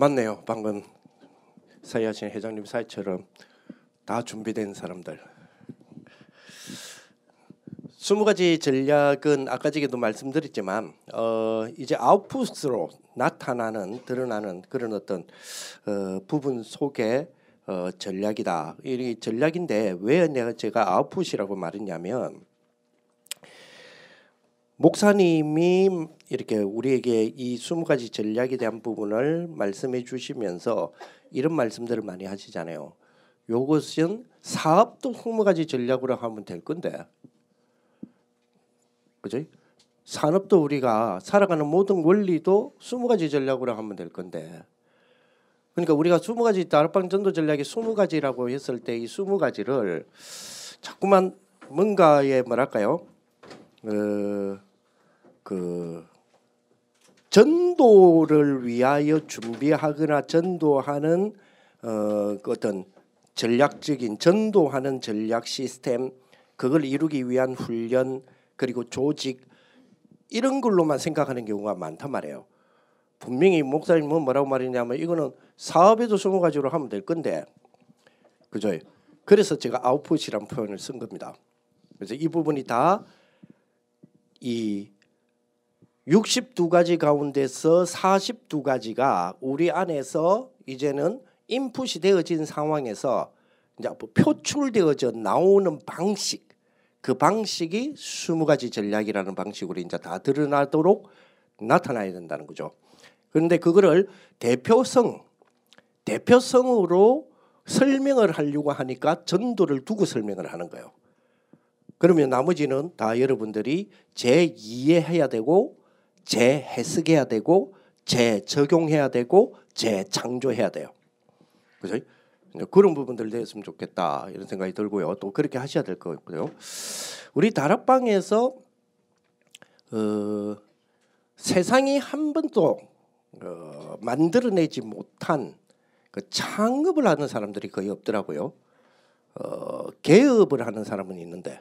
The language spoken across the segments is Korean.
맞네요. 방금 사회하신 회장님 사회처럼 다 준비된 사람들. 스무 가지 전략은 아까 전에도 말씀드렸지만 어 이제 아웃풋으로 나타나는 드러나는 그런 어떤 어 부분 속에 어 전략이다. 이 전략인데 왜 내가 제가 아웃풋이라고 말했냐면 목사님이 이렇게 우리에게 이 스무 가지 전략에 대한 부분을 말씀해 주시면서 이런 말씀들을 많이 하시잖아요. 요것은 사업도 스무 가지 전략으로 하면 될 건데, 그죠? 산업도 우리가 살아가는 모든 원리도 스무 가지 전략으로 하면 될 건데, 그러니까 우리가 스무 가지 다락방 전도 전략이 스무 가지라고 했을 때 이 스무 가지를 자꾸만 뭔가에 뭐랄까요? 어, 그 전도를 위하여 준비하거나 전도하는 어, 그 어떤 전략적인 전도하는 전략 시스템 그걸 이루기 위한 훈련 그리고 조직 이런 걸로만 생각하는 경우가 많단 말이에요. 분명히 목사님은 뭐라고 말했냐면 이거는 사업에도 스무 가지로 하면 될 건데 그죠? 그래서 제가 아웃풋이라는 표현을 쓴 겁니다. 그래서 이 부분이 다 이 62가지 가운데서 42가지가 우리 안에서 이제는 인풋이 되어진 상황에서 이제 표출되어져 나오는 방식 그 방식이 20가지 전략이라는 방식으로 이제 다 드러나도록 나타나야 된다는 거죠. 그런데 그거를 대표성 대표성으로 설명을 하려고 하니까 전도를 두고 설명을 하는 거예요. 그러면 나머지는 다 여러분들이 재이해해야 되고 재해석해야 되고 재적용해야 되고 재창조해야 돼요. 그죠? 그런 부분들 되었으면 좋겠다 이런 생각이 들고요. 또 그렇게 하셔야 될 거고요. 우리 다락방에서 어, 세상이 한 번도 어, 만들어내지 못한 그 창업을 하는 사람들이 거의 없더라고요. 어, 개업을 하는 사람은 있는데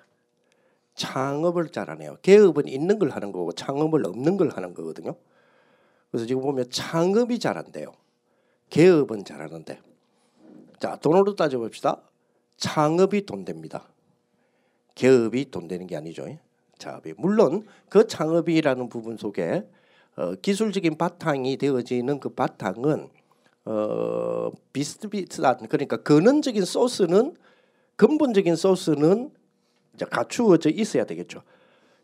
창업을 잘하네요. 개업은 있는 걸 하는 거고 창업을 없는 걸 하는 거거든요. 그래서 지금 보면 창업이 잘한대요. 개업은 잘 하는데 자 돈으로 따져봅시다. 창업이 돈 됩니다. 개업이 돈 되는 게 아니죠. 자 물론 그 창업이라는 부분 속에 어, 기술적인 바탕이 되어지는 그 바탕은 어, 비슷비슷한 그러니까 근원적인 소스는 근본적인 소스는 이제 갖추어져 있어야 되겠죠.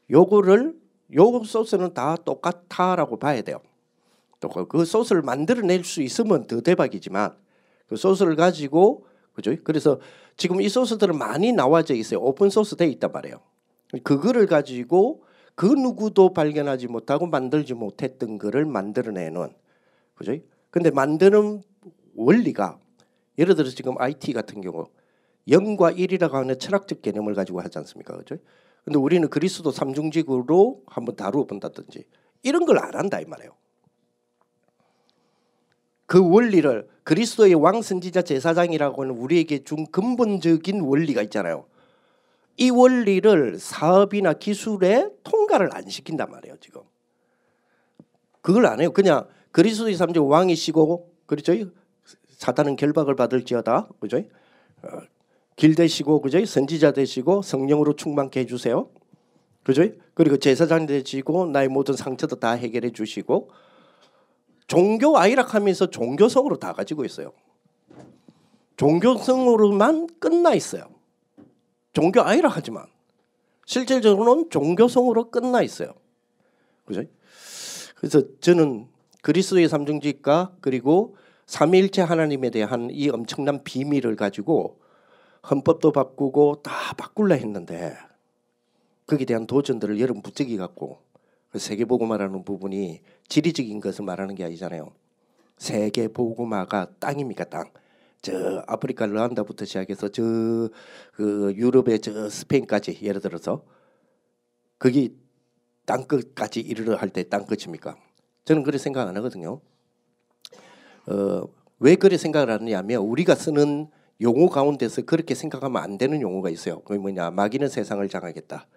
요거를 요 소스는 다 똑같다라고 봐야 돼요. 또그 그 소스를 만들어낼 수 있으면 더 대박이지만 그 소스를 가지고 그죠? 그래서 지금 이 소스들은 많이 나와져 있어요. 오픈 소스 돼 있단 말이에요. 그거를 가지고 그 누구도 발견하지 못하고 만들지 못했던 거를 만들어내는 그죠? 근데 만드는 원리가 예를 들어서 지금 IT 같은 경우 0과 1이라고 하는 철학적 개념을 가지고 하지 않습니까? 그죠? 근데 우리는 그리스도 삼중직으로 한번 다루어 본다든지 이런 걸 안 한다 이 말이에요. 그 원리를 그리스도의 왕 선지자 제사장이라고 하는 우리에게 준 근본적인 원리가 있잖아요. 이 원리를 사업이나 기술에 통과를 안 시킨단 말이에요, 지금. 그걸 안 해요. 그냥 그리스도의 삼중 왕이시고 그렇죠? 사단은 결박을 받을지어다. 그죠? 어, 길 되시고 그죠? 선지자 되시고 성령으로 충만케 해 주세요. 그죠? 그리고 제사장 되시고 나의 모든 상처도 다 해결해 주시고 종교 아이락하면서 종교성으로 다 가지고 있어요. 종교성으로만 끝나 있어요. 종교 아이락하지만 실질적으로는 종교성으로 끝나 있어요. 그죠? 그래서 저는 그리스도의 삼중직과 그리고 삼위일체 하나님에 대한 이 엄청난 비밀을 가지고 헌법도 바꾸고 다 바꿀라 했는데 거기에 대한 도전들을 여러분 부쩍이 갖고 그 세계보고마라는 부분이 지리적인 것을 말하는 게 아니잖아요. 세계보고마가 땅입니까 땅. 저 아프리카 르완다부터 시작해서 저 그 유럽의 저 스페인까지 예를 들어서 거기 땅끝까지 이르러 할 때 땅끝입니까? 저는 그렇게 생각 안 하거든요. 어, 왜 그렇게 생각을 하느냐면 우리가 쓰는 용어 가운데서 그렇게 생각하면 안 되는 용어가 있어요. 그게 뭐냐? 마귀는 세상을 장하겠다.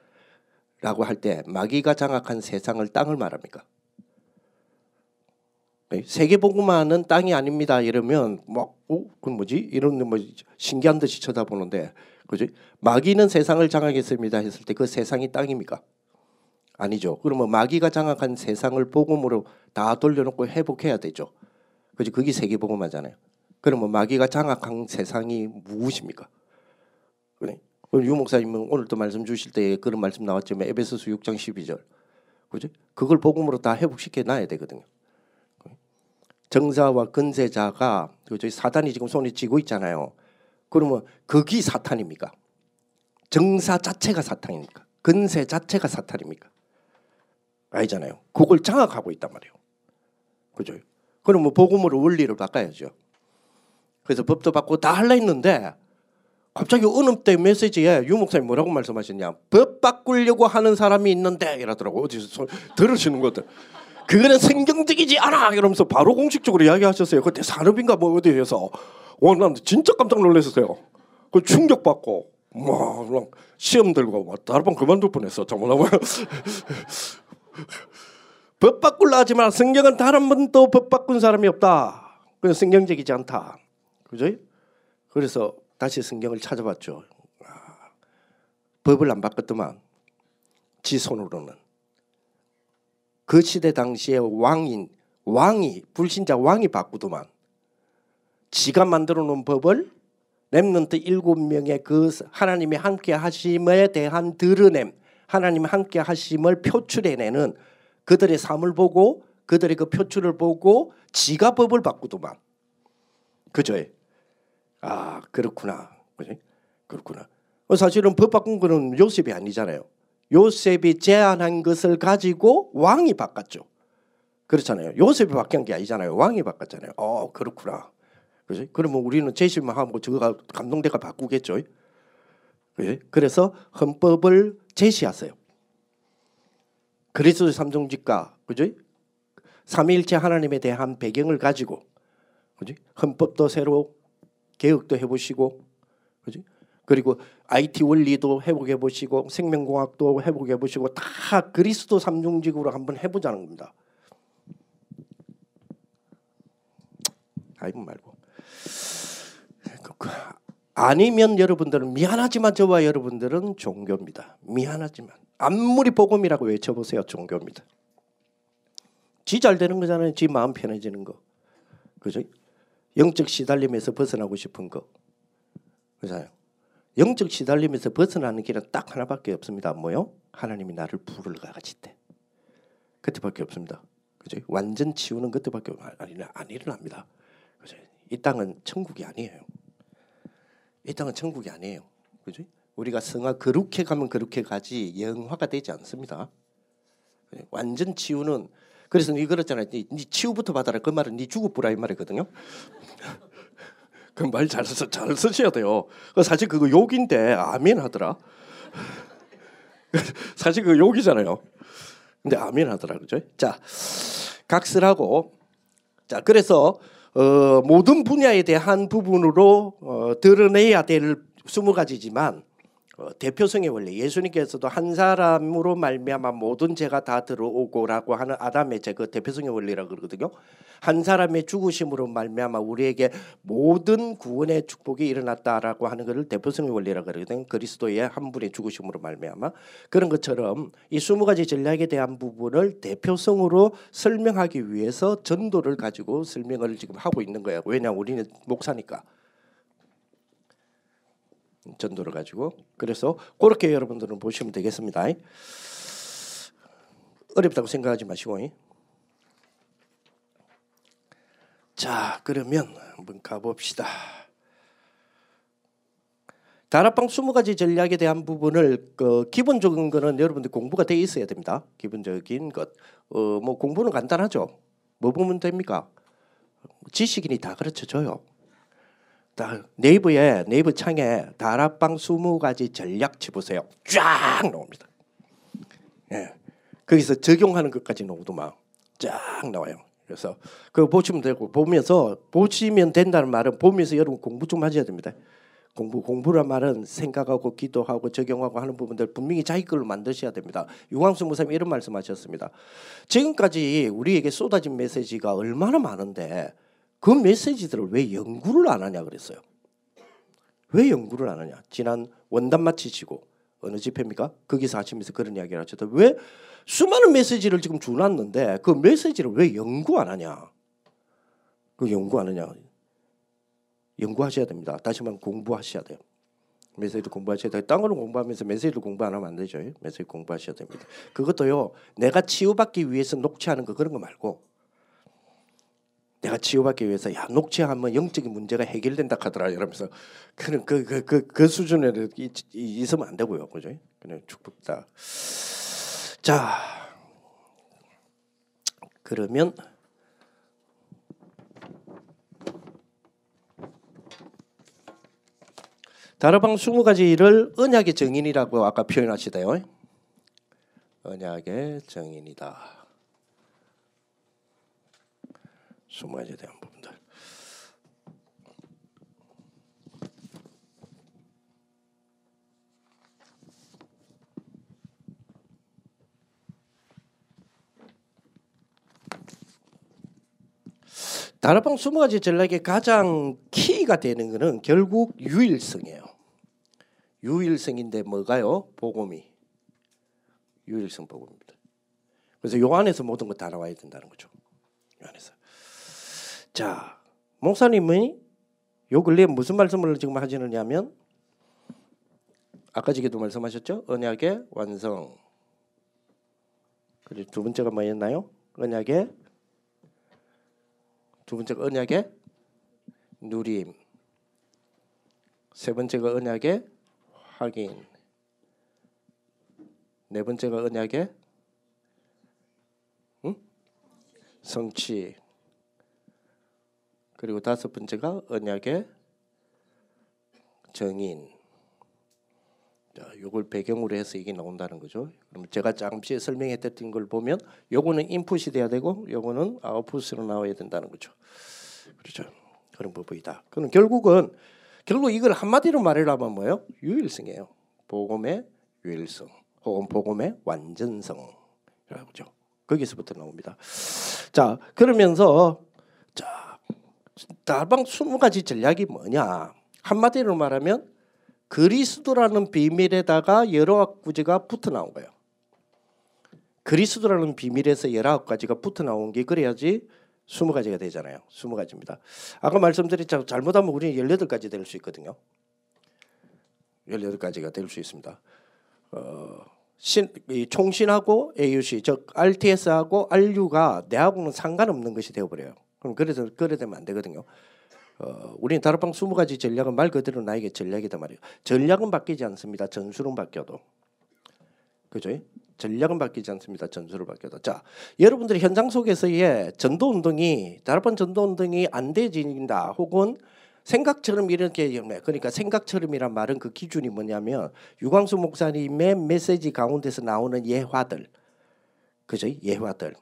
라고 할 때 마귀가 장악한 세상을 땅을 말합니까? 네, 세계복음화는 땅이 아닙니다. 이러면 막 어, 뭐지? 이런 뭐 신기한 듯이 쳐다보는데 그지? 마귀는 세상을 장악했습니다 했을 때 그 세상이 땅입니까? 아니죠. 그러면 마귀가 장악한 세상을 복음으로 다 돌려놓고 회복해야 되죠. 그지? 그게 세계복음화잖아요. 그러면 마귀가 장악한 세상이 무엇입니까? 그래. 유 목사님은 오늘도 말씀 주실 때 그런 말씀 나왔지만 에베소서 6장 12절. 그지? 그걸 복음으로 다 회복시켜 놔야 되거든요. 정사와 근세자가 그죠? 사단이 지금 손에 쥐고 있잖아요. 그러면 그기 사탄입니까? 정사 자체가 사탄입니까? 근세 자체가 사탄입니까? 아니잖아요. 그걸 장악하고 있단 말이에요. 그죠? 그러면 복음으로 원리를 바꿔야죠. 그래서 법도 바꾸고 다 할라 했는데 갑자기 어느 때 메시지에 유 목사님 뭐라고 말씀하셨냐? 법 바꾸려고 하는 사람이 있는데 이러더라고 어디서 들으시는 것들. 그거는 성경적이지 않아 이러면서 바로 공식적으로 이야기하셨어요. 그때 산업인가 뭐 어디에서 와난 진짜 깜짝 놀랐었어요. 그 충격 받고 막 시험 들고 막 다른 그만둘 뻔했어. 정말 법 바꿀라 하지만 성경은 다른 번도 법 바꾼 사람이 없다. 그 성경적이지 않다. 그죠? 그래서 다시 성경을 찾아봤죠. 아, 법을 안 바꿨더만 지 손으로는 그 시대 당시에 왕인 왕이 불신자 왕이 바꾸더만 지가 만들어 놓은 법을 렘넌트 일곱 명의 그 하나님이 함께 하심에 대한 드러냄 하나님 함께 하심을 표출해내는 그들의 삶을 보고 그들의 그 표출을 보고 지가 법을 바꾸더만 그죠? 아 그렇구나 그지? 그렇구나 사실은 법 바꾼 거는 요셉이 아니잖아요 요셉이 제안한 것을 가지고 왕이 바꿨죠. 그렇잖아요. 요셉이 바뀐 게 아니잖아요. 왕이 바꿨잖아요. 어, 그렇구나. 그죠? 그러면 우리는 제시만 하고 저가 감동대가 바꾸겠죠. 그죠? 그래서 헌법을 제시하세요. 그리스도 삼종직과 그죠? 삼위일체 하나님에 대한 배경을 가지고 그죠? 헌법도 새로 개혁도 해보시고 그죠? 그리고 IT 원리도 해보게 보시고 생명공학도 해보게 보시고 다 그리스도 삼중직으로 한번 해보자는 겁니다. 아이고 말고. 아니면 여러분들은 미안하지만 저와 여러분들은 종교입니다. 미안하지만 아무리 복음이라고 외쳐보세요 종교입니다. 지 잘 되는 거잖아요. 지 마음 편해지는 거. 그죠? 영적 시달림에서 벗어나고 싶은 거. 그잖아요. 영적 시달림에서 벗어나는 길은 딱 하나밖에 없습니다. 뭐요? 하나님이 나를 부를 가지 때. 그때밖에 없습니다. 그죠? 완전 치우는 그때밖에 안 일어납니다. 그죠? 이 땅은 천국이 아니에요. 이 땅은 천국이 아니에요. 그죠? 우리가 성화 그렇게 가면 그렇게 가지 영화가 되지 않습니다. 완전 치유는 그래서 니 그랬잖아요. 니, 니 치유부터 받아라. 그 말은 니 죽어보라 이 말이거든요. 그 말잘 써, 잘 쓰셔야 돼요. 그 사실 그거 욕인데 아멘 하더라. 사실 그 욕이잖아요. 근데 아멘 하더라 그죠? 자, 각설하고 자 그래서 어, 모든 분야에 대한 부분으로 어, 드러내야 될 스무 가지지만 어, 대표성의 원리 예수님께서도 한 사람으로 말미암아 모든 죄가 다 들어오고라고 하는 아담의 죄그 대표성의 원리라 그러거든요. 한 사람의 죽으심으로 말미암아 우리에게 모든 구원의 축복이 일어났다라고 하는 것을 대표성의 원리라 그러거든요. 그리스도의 한 분의 죽으심으로 말미암아 그런 것처럼 이 스무 가지 전략에 대한 부분을 대표성으로 설명하기 위해서 전도를 가지고 설명을 지금 하고 있는 거예요. 왜냐 우리는 목사니까. 전도를 가지고 그래서 그렇게 여러분들은 보시면 되겠습니다. 어렵다고 생각하지 마시고 자 그러면 한번 가봅시다. 다락방 20가지 전략에 대한 부분을 그 기본적인 거는 여러분들 공부가 돼 있어야 됩니다. 기본적인 것. 어, 뭐 공부는 간단하죠. 뭐 보면 됩니까? 지식인이 다 가르쳐 줘요. 네이버에 네이버 창에 다락방 20가지 전략 쳐보세요. 쫙 나옵니다. 예. 거기서 적용하는 것까지 나오더만 쫙 나와요. 그래서 그거 보시면 되고 보면서 보시면 된다는 말은 보면서 여러분 공부 좀 하셔야 됩니다. 공부 공부란 말은 생각하고 기도하고 적용하고 하는 부분들 분명히 자기 걸로 만드셔야 됩니다. 유광수 목사님 이런 말씀하셨습니다. 지금까지 우리에게 쏟아진 메시지가 얼마나 많은데 그 메시지들을 왜 연구를 안 하냐 그랬어요. 왜 연구를 안 하냐? 지난 원단 마치시고 어느 집회입니까? 거기서 하시면서 그런 이야기를 하셨다. 왜 수많은 메시지를 지금 주놨는데 그 메시지를 왜 연구 안 하냐? 그 연구 안 하냐? 연구하셔야 됩니다. 다시 말하면 공부하셔야 돼요. 메시지도 공부하셔야 돼요. 딴 거는 공부하면서 메시지도 공부 안 하면 안 되죠. 메시지 공부하셔야 됩니다. 그것도요. 내가 치유받기 위해서 녹취하는 거 그런 거 말고 내가 치유받기 위해서 야 녹취하면 영적인 문제가 해결된다 하더라 이러면서 그런 그그 그 그 수준에 있으면 안 되고요. 그죠? 그냥 축복다. 자 그러면 다르방 20가지를 언약의 정인이라고 아까 표현하시대요. 언약의 정인이다. 20가지에 대한 부분들. 다락방 20가지 전략의 가장 키가 되는 것은 결국 유일성이에요. 유일성인데 뭐가요? 복음이. 유일성 복음입니다. 그래서 요 안에서 모든 것 다 나와야 된다는 거죠. 요 안에서. 자, 목사님이 요 근래에 무슨 말씀을 지금 하시느냐면 아까 지게도 말씀하셨죠? 언약의 완성. 그리고 두 번째가 뭐였나요? 언약의 두 번째가 언약의 누림. 세 번째가 언약의 확인. 네 번째가 언약의 응? 성취. 그리고 다섯 번째가 언약의 정인. 자, 요걸 배경으로 해서 이게 나온다는 거죠. 그럼 제가 잠시 설명했던 걸 보면 요거는 인풋이 돼야 되고 요거는 아웃풋으로 나와야 된다는 거죠. 그렇죠. 그런 부분이다. 그럼 결국은 결국 이걸 한마디로 말하려면 뭐예요? 유일성이에요. 복음의 유일성 혹은 복음의 완전성이라고 죠 거기서부터 나옵니다. 자, 그러면서 자, 다방 20가지 전략이 뭐냐? 한마디로 말하면 그리스도라는 비밀에다가 열아홉 가지가 붙어 나온 거예요. 그리스도라는 비밀에서 열아홉 가지가 붙어 나온 게 그래야지 스무 가지가 되잖아요. 스무 가지입니다. 아까 말씀드렸죠. 잘못하면 우리는 열여덟 가지 될 수 있거든요. 열여덟 가지가 될 수 있습니다. 어, 신, 이 총신하고 AUC, 즉 RTS하고 RU가 내하고는 상관없는 것이 되어버려요. 그럼 그래서 그래 되면 안 되거든요. 어, 우리는 다락방 20가지 전략은 말 그대로 나에게 전략이다 말이에요. 전략은 바뀌지 않습니다. 전술은 바뀌어도. 그죠? 전략은 바뀌지 않습니다. 전술을 바뀌어도. 자, 여러분들이 현장 속에서의 전도 운동이 다락방 전도 운동이 안 되진다 혹은 생각처럼 이렇게 그러니까 생각처럼이란 말은 그 기준이 뭐냐면 유광수 목사님의 메시지 가운데서 나오는 예화들 그죠? 예화들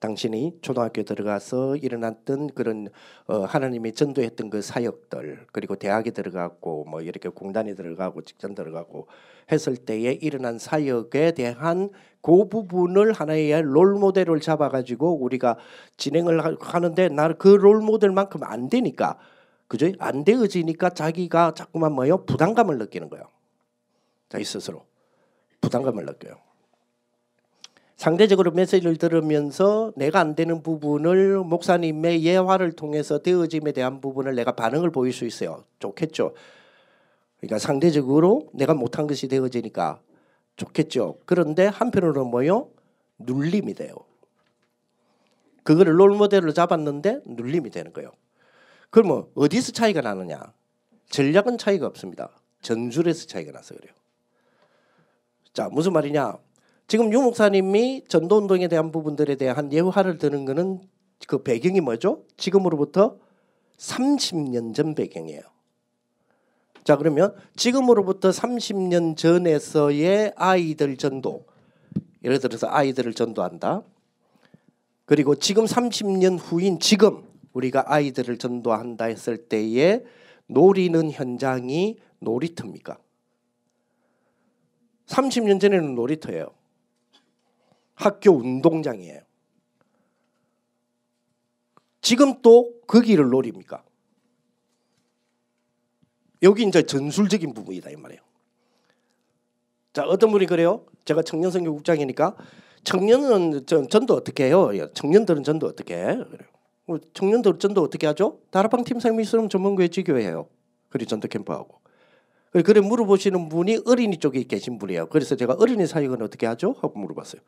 당신이 초등학교 들어가서 일어났던 그런 어, 하나님이 전도했던 그 사역들 그리고 대학에 들어가고 뭐 이렇게 공단에 들어가고 직장 들어가고 했을 때에 일어난 사역에 대한 그 부분을 하나의 롤 모델을 잡아가지고 우리가 진행을 하는데 나는 그롤 모델만큼 안 되니까 그죠? 안 되어지니까 자기가 자꾸만 뭐요 부담감을 느끼는 거예요. 자기 스스로 부담감을 느껴요. 상대적으로 메시지를 들으면서 내가 안 되는 부분을 목사님의 예화를 통해서 되어짐에 대한 부분을 내가 반응을 보일 수 있어요. 좋겠죠. 그러니까 상대적으로 내가 못한 것이 되어지니까 좋겠죠. 그런데 한편으로 뭐요? 눌림이 돼요. 그거를 롤모델로 잡았는데 눌림이 되는 거예요. 그러면 어디서 차이가 나느냐? 전략은 차이가 없습니다. 전술에서 차이가 나서 그래요. 자, 무슨 말이냐? 지금 유 목사님이 전도 운동에 대한 부분들에 대한 예화를 드는 거는 그 배경이 뭐죠? 지금으로부터 30년 전 배경이에요. 자, 그러면 지금으로부터 30년 전에서의 아이들 전도. 예를 들어서 아이들을 전도한다. 그리고 지금 30년 후인 지금 우리가 아이들을 전도한다 했을 때에 노리는 현장이 놀이터입니까? 30년 전에는 놀이터예요. 학교 운동장이에요. 지금 또 거기를 노립니까? 여기 이제 전술적인 부분이다 이 말이에요. 자 어떤 분이 그래요? 제가 청년 선교국장이니까 청년은 전, 전도 어떻게 해요? 청년들은 전도 어떻게 해? 뭐 청년들 전도 어떻게 하죠? 다락방 팀상 미스럼 전문교회 지교회예요. 그리 전도 캠프하고. 그래 물어보시는 분이 어린이 쪽에 계신 분이에요. 그래서 제가 어린이 사역은 어떻게 하죠? 하고 물어봤어요.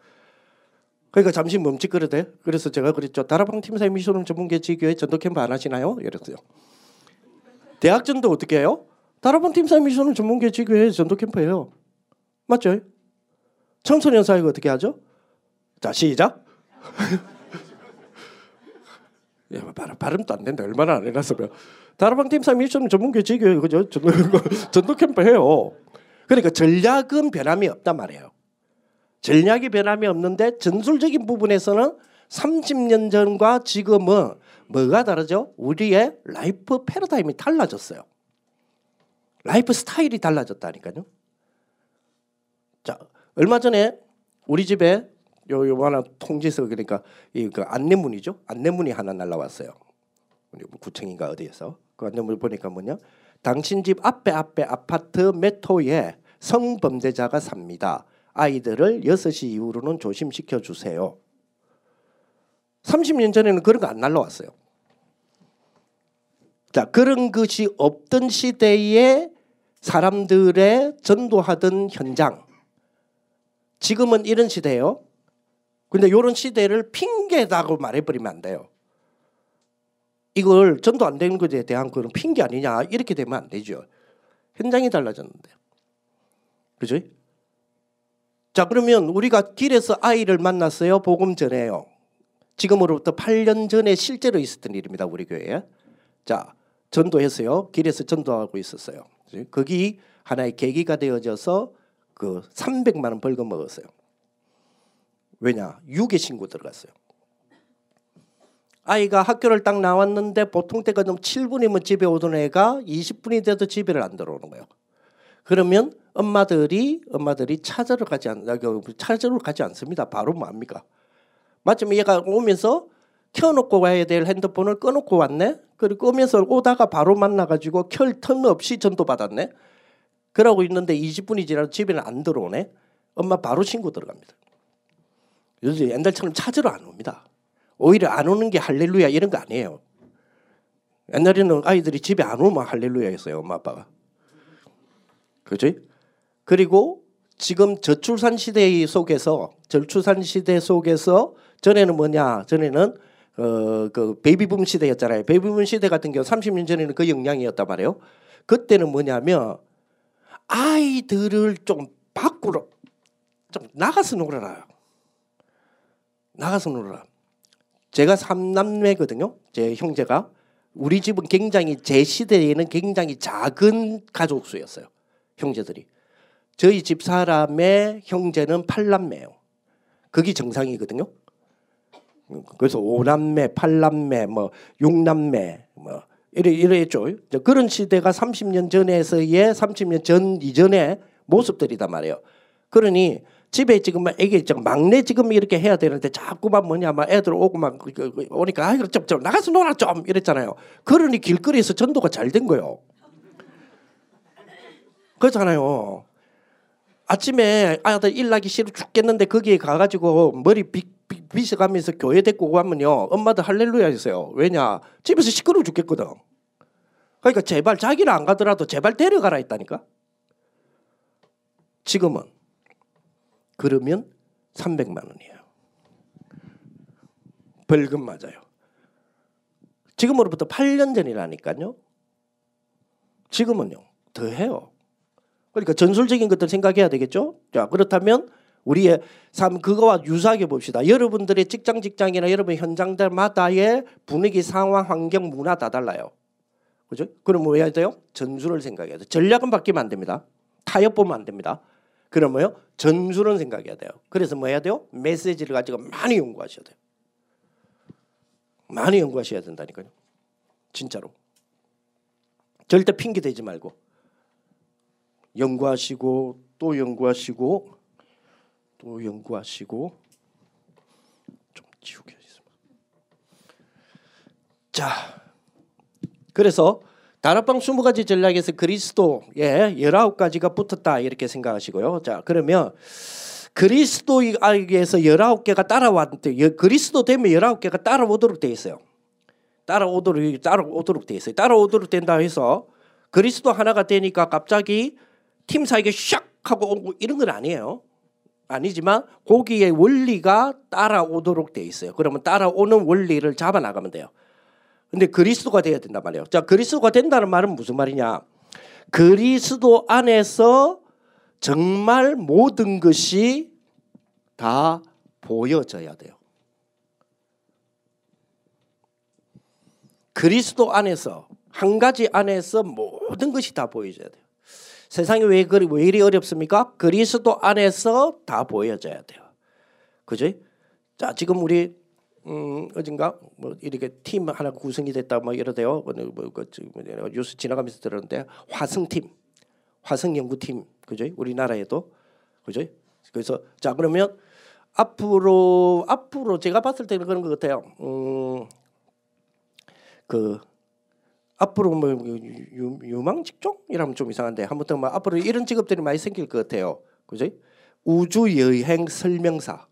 그러니까 잠시 멈칫거리대. 그래서 제가 그랬죠. 다락방 미스럼 전문교회 지교회 전도 캠프 안 하시나요? 이랬어요. 대학 전도 어떻게 해요? 다락방 미스럼 전문교회 지교회 전도 캠프예요. 맞죠? 청소년 사역 어떻게 하죠? 자 시작. 야, 발음, 발음도 안 된다. 얼마나 안 해놨으면. 다락방 팀사 미션 전문교 지교회 그죠? 전도 캠프 해요. 그러니까 전략은 변함이 없단 말이에요. 전략이 변함이 없는데 전술적인 부분에서는 30년 전과 지금은 뭐가 다르죠? 우리의 life 패러다임이 달라졌어요. 라이프 스타일이 달라졌다니까요. 자, 얼마 전에 우리 집에 요 요만한 통지서 그러니까 이그 안내문이죠. 안내문이 하나 날라왔어요. 우리 구청인가 어디에서 그 안내문 보니까 뭐냐? 당신 집 앞에 앞에 아파트 메토에 성범죄자가 삽니다. 아이들을 6시 이후로는 조심시켜 주세요. 30년 전에는 그런 거 안 날라왔어요. 자, 그런 것이 없던 시대에 사람들의 전도하던 현장. 지금은 이런 시대예요. 근데 이런 시대를 핑계다고 말해버리면 안 돼요. 이걸 전도 안 되는 것에 대한 그런 핑계 아니냐 이렇게 되면 안 되죠. 현장이 달라졌는데. 그죠? 자 그러면 우리가 길에서 아이를 만났어요. 복음 전에요. 지금으로부터 8년 전에 실제로 있었던 일입니다. 우리 교회에. 자 전도했어요. 길에서 전도하고 있었어요. 거기 하나의 계기가 되어져서 그 300만 원 벌금 먹었어요. 왜냐? 유괴 신고 들어갔어요. 아이가 학교를 딱 나왔는데 보통 때가 좀 7분이면 집에 오던 애가 20분이 돼도 집에를 안 들어오는 거예요. 그러면 엄마들이 엄마들이 찾으러 가지 않 찾으러 가지 않습니다. 바로 뭡니까? 마침 얘가 오면서 켜놓고 가야 될 핸드폰을 꺼놓고 왔네. 그리고 오면서 오다가 바로 만나가지고 켤 틈 없이 전도 받았네. 그러고 있는데 20분이 지나도 집에는 안 들어오네. 엄마 바로 신고 들어갑니다. 요즘 옛날처럼 찾으러 안 옵니다. 오히려 안 오는 게 할렐루야 이런 거 아니에요. 옛날에는 아이들이 집에 안 오면 할렐루야 했어요. 엄마 아빠가. 그지? 그리고 지금 저출산 시대 속에서 저출산 시대 속에서 전에는 뭐냐? 전에는 어 그 베이비붐 시대였잖아요. 베이비붐 시대 같은 경우 30년 전에는 그 영향이었단 말이에요. 그때는 뭐냐면 아이들을 좀 밖으로 좀 나가서 놀아라. 나가서 놀아라. 제가 삼남매거든요. 제 형제가 우리 집은 굉장히 제 시대에는 굉장히 작은 가족 수였어요. 형제들이. 저희 집 사람의 형제는 팔남매예요. 그게 정상이거든요. 그래서 오남매, 팔남매, 뭐 육남매, 뭐 이래 이랬죠. 그런 시대가 30년 전에서의 30년 전 이전의 모습들이단 말이에요. 그러니 집에 지금 애기 지금 막내 지금 이렇게 해야 되는데 자꾸만 뭐냐 막 애들 오고 막 그, 그, 그, 오니까 아이고 좀, 좀 나가서 놀아 좀 이랬잖아요. 그러니 길거리에서 전도가 잘 된 거예요. 그렇잖아요. 아침에 아들 일 나기 싫어 죽겠는데 거기에 가가지고 머리 빗, 빗, 빗어가면서 교회 데리고 가면요 엄마도 할렐루야 했어요. 왜냐 집에서 시끄러워 죽겠거든. 그러니까 제발 자기는 안 가더라도 제발 데려가라 했다니까. 지금은 그러면 300만 원이에요. 벌금 맞아요. 지금으로부터 8년 전이라니까요. 지금은요. 더 해요. 그러니까 전술적인 것들 생각해야 되겠죠. 자, 그렇다면 우리의 삶 그거와 유사하게 봅시다. 여러분들의 직장 직장이나 여러분 현장들마다의 분위기, 상황, 환경, 문화 다 달라요. 그죠? 그럼 뭐 해야 돼요? 전술을 생각해야 돼. 전략은 바뀌면 안 됩니다. 타협 보면 안 됩니다. 그러면요 전술은 생각해야 돼요. 그래서 뭐 해야 돼요? 메시지를 가지고 많이 연구하셔야 돼요. 많이 연구하셔야 된다니까요. 진짜로. 절대 핑계 대지 말고 연구하시고 또 연구하시고 또 연구하시고 좀 지우겠습니다. 자, 그래서 다락방 20가지 전략에서 그리스도의 19가지가 붙었다 이렇게 생각하시고요. 자, 그러면 그리스도에게서 19개가 따라왔는데 그리스도 되면 19개가 따라오도록 돼 있어요. 따라오도록 따라오도록 돼 있어요. 따라오도록 된다 해서 그리스도 하나가 되니까 갑자기 팀 사이에 샥 하고 이런 건 아니에요. 아니지만 고기의 원리가 따라오도록 돼 있어요. 그러면 따라오는 원리를 잡아 나가면 돼요. 근데 그리스도가 돼야 된단 말이에요. 자, 그리스도가 된다는 말은 무슨 말이냐? 그리스도 안에서 정말 모든 것이 다 보여져야 돼요. 그리스도 안에서 한 가지 안에서 모든 것이 다 보여져야 돼요. 세상이 왜, 그리, 왜 이리 어렵습니까? 그리스도 안에서 다 보여져야 돼요. 그죠? 자, 지금 우리 음, 어딘가 뭐 이렇게 팀 하나 구성이 됐다 뭐 이러대요. 뭐, 뭐, 그, 뭐, 뉴스 지나가면서 들었는데 화성팀, 화성연구팀, 그죠? 우리나라에도 그죠? 그래서 자 그러면 앞으로 앞으로 제가 봤을 때는 그런 것 같아요. 음, 그 앞으로 뭐 유, 유망 직종이라면 좀 이상한데 아무튼 뭐 앞으로 이런 직업들이 많이 생길 것 같아요. 그죠? 우주 여행 설명사.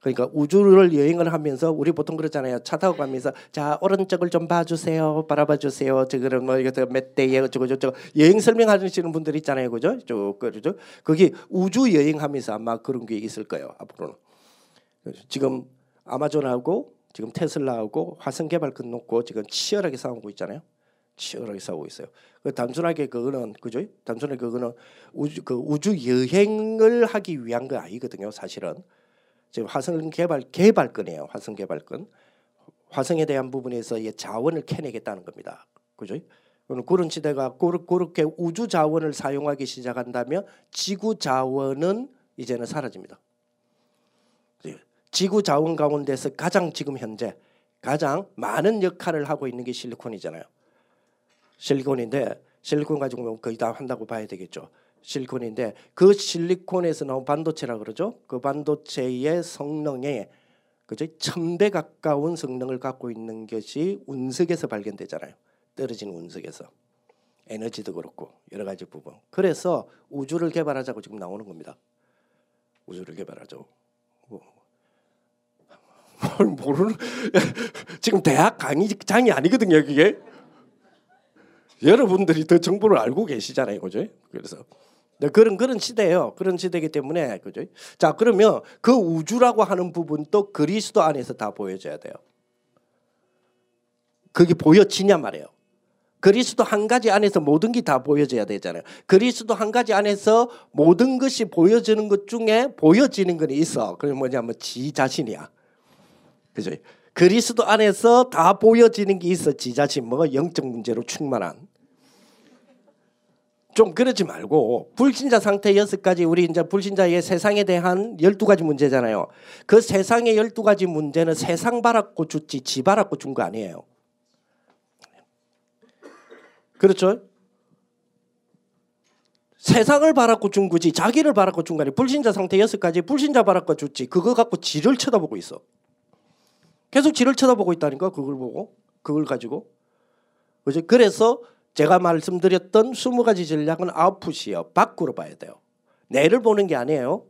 그러니까 우주를 여행을 하면서 우리 보통 그러잖아요. 차 타고 가면서 자 오른쪽을 좀 봐주세요, 바라봐 주세요. 저거는 뭐 이거 몇 대에 어쩌고 저쩌고 여행 설명하시는 분들 있잖아요, 그죠? 쭉 그죠? 거기 우주 여행하면서 아마 그런 게 있을 거예요 앞으로는. 지금 아마존하고 지금 테슬라하고 화성 개발 끝놓고 지금 치열하게 싸우고 있잖아요. 치열하게 싸우고 있어요. 그 단순하게 그거는 그죠? 단순하게 그거는 우주 그 우주 여행을 하기 위한 거 아니거든요, 사실은. 지금 화성 개발 개발권이에요. 화성 개발권. 화성에 대한 부분에서 자원을 캐내겠다는 겁니다. 그죠? 그런 시대가 그렇게 우주 자원을 사용하기 시작한다면 지구 자원은 이제는 사라집니다. 지구 자원 가운데서 가장 지금 현재 가장 많은 역할을 하고 있는 게 실리콘이잖아요. 실리콘인데 실리콘 가지고 거의 다 한다고 봐야 되겠죠. 실리콘인데 그 실리콘에서 나온 반도체라 그러죠. 그 반도체의 성능에 그죠? 천배 가까운 성능을 갖고 있는 것이 운석에서 발견되잖아요. 떨어진 운석에서 에너지도 그렇고 여러 가지 부분. 그래서 우주를 개발하자고 지금 나오는 겁니다. 우주를 개발하죠. 뭐, 뭘 모르는 지금 대학 강의장이 아니거든요, 그게. 여러분들이 더 정보를 알고 계시잖아요, 그죠? 그래서 네, 그런 그런 시대예요. 그런 시대이기 때문에 그죠? 자 그러면 그 우주라고 하는 부분도 그리스도 안에서 다 보여져야 돼요. 그게 보여지냐 말이에요. 그리스도 한 가지 안에서 모든 게 다 보여져야 되잖아요. 그리스도 한 가지 안에서 모든 것이 보여지는 것 중에 보여지는 건 있어. 그게 뭐냐면 지 자신이야. 그죠? 그리스도 안에서 다 보여지는 게 있어. 지 자신 뭐 영적 문제로 충만한. 좀 그러지 말고 불신자 상태 여섯 가지 우리 이제 불신자의 세상에 대한 열두 가지 문제잖아요. 그 세상의 열두 가지 문제는 세상 바랐고 줬지 지 바랐고 준 거 아니에요. 그렇죠? 세상을 바랐고 준 거지 자기를 바랐고 준 거 아니에요. 불신자 상태 여섯 가지 불신자 바랐고 줬지 그거 갖고 지를 쳐다보고 있어. 계속 지를 쳐다보고 있다니까 그걸 보고 그걸 가지고? 그래서 제가 말씀드렸던 20가지 전략은 아웃풋이에요. 밖으로 봐야 돼요. 내를 보는 게 아니에요.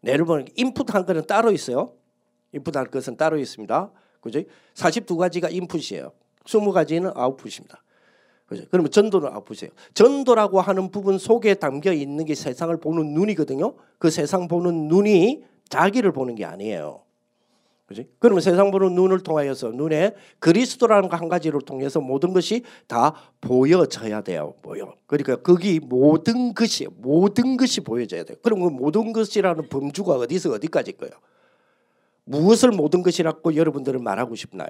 내를 보는 게 인풋한 거는 따로 있어요. 인풋할 것은 따로 있습니다. 그죠? 42가지가 인풋이에요. 20가지는 아웃풋입니다. 그죠? 그러면 전도는 아웃풋이에요. 전도라고 하는 부분 속에 담겨 있는 게 세상을 보는 눈이거든요. 그 세상 보는 눈이 자기를 보는 게 아니에요. 그지? 그러면 세상 보는 눈을 통하여서 눈에 그리스도라는 한 가지를 통해서 모든 것이 다 보여져야 돼요. 보여. 그러니까 거기 모든 것이 모든 것이 보여져야 돼요. 그럼 그 모든 것이라는 범주가 어디서 어디까지 거예요? 무엇을 모든 것이라고 여러분들은 말하고 싶나요?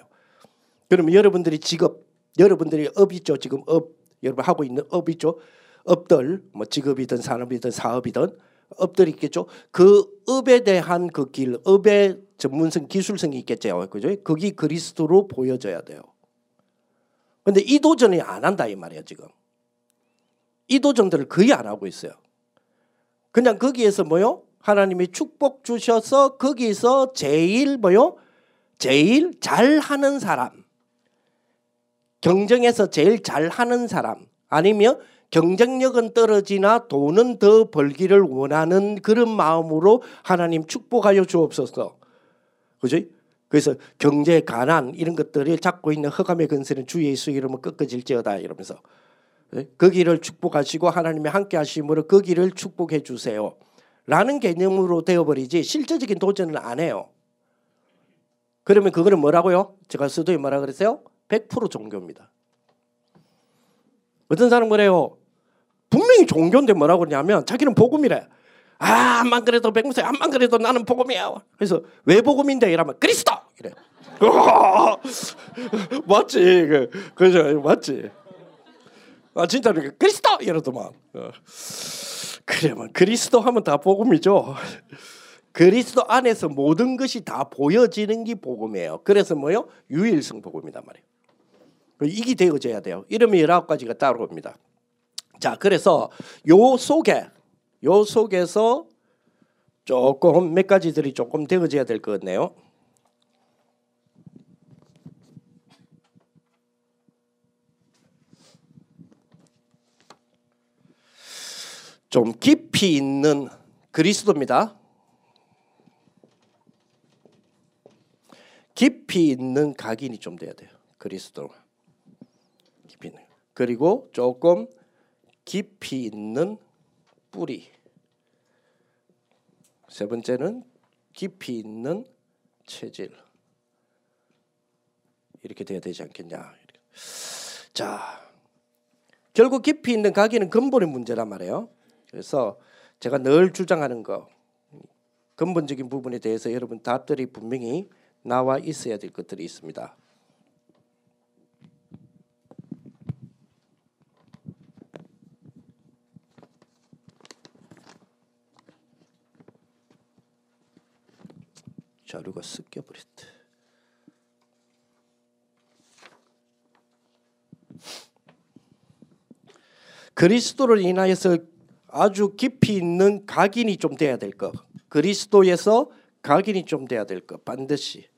그러면 여러분들이 직업, 여러분들이 업 있죠. 지금 업 여러분 하고 있는 업 있죠. 업들 뭐 직업이든 산업이든 사업이든 업들이 있겠죠. 그 업에 대한 그 길, 업의 전문성, 기술성이 있겠죠. 그죠? 거기 그리스도로 보여져야 돼요. 근데 이 도전이 안 한다 이 말이야 지금. 이 도전들을 거의 안 하고 있어요. 그냥 거기에서 뭐요? 하나님이 축복 주셔서 거기서 제일 뭐요? 제일 잘하는 사람. 경쟁에서 제일 잘하는 사람. 아니면 경쟁력은 떨어지나 돈은 더 벌기를 원하는 그런 마음으로 하나님 축복하여 주옵소서. 그지? 그래서 경제 가난 이런 것들을 잡고 있는 허감의 근세는 주 예수 이름은 꺾어질지어다 이러면서 그 길을 축복하시고 하나님의 함께 하심으로 그 길을 축복해 주세요. 라는 개념으로 되어버리지 실제적인 도전은 안 해요. 그러면 그거는 뭐라고요? 제가 서두에 뭐라 그랬어요? 100% 종교입니다. 어떤 사람 그래요. 분명히 종교인데 뭐라고 그러냐면 자기는 복음이래. 아, 암만 그래도 백무세, 암만 그래도 나는 복음이야. 그래서 왜 복음인데 이러면 그리스도 이래. 맞지, 그, 그죠, 맞지. 아 진짜 그리스도 이러더만. 어. 그러면 그리스도 하면 다 복음이죠. 그리스도 안에서 모든 것이 다 보여지는 게 복음이에요. 그래서 뭐요? 유일성 복음이단 말이에요. 이게 되어져야 돼요. 이러면 열아홉 가지가 따라옵니다. 자, 그래서 요 속에 요 속에서 조금 몇 가지들이 조금 되어져야 될 것 같네요. 좀 깊이 있는 그리스도입니다. 깊이 있는 각인이 좀 돼야 돼요. 그리스도. 깊이 있는. 그리고 조금 깊이 있는 뿌리. 세 번째는 깊이 있는 체질. 이렇게 돼야 되지 않겠냐. 자, 결국 깊이 있는 각인은 근본의 문제란 말이에요. 그래서 제가 늘 주장하는 거 근본적인 부분에 대해서 여러분 답들이 분명히 나와 있어야 될 것들이 있습니다. 자료가 습겨 버렸다. 그리스도를 인하여서 아주 깊이 있는 각인이 좀 돼야 될 것. 그리스도에서 각인이 좀 돼야 될 것. 반드시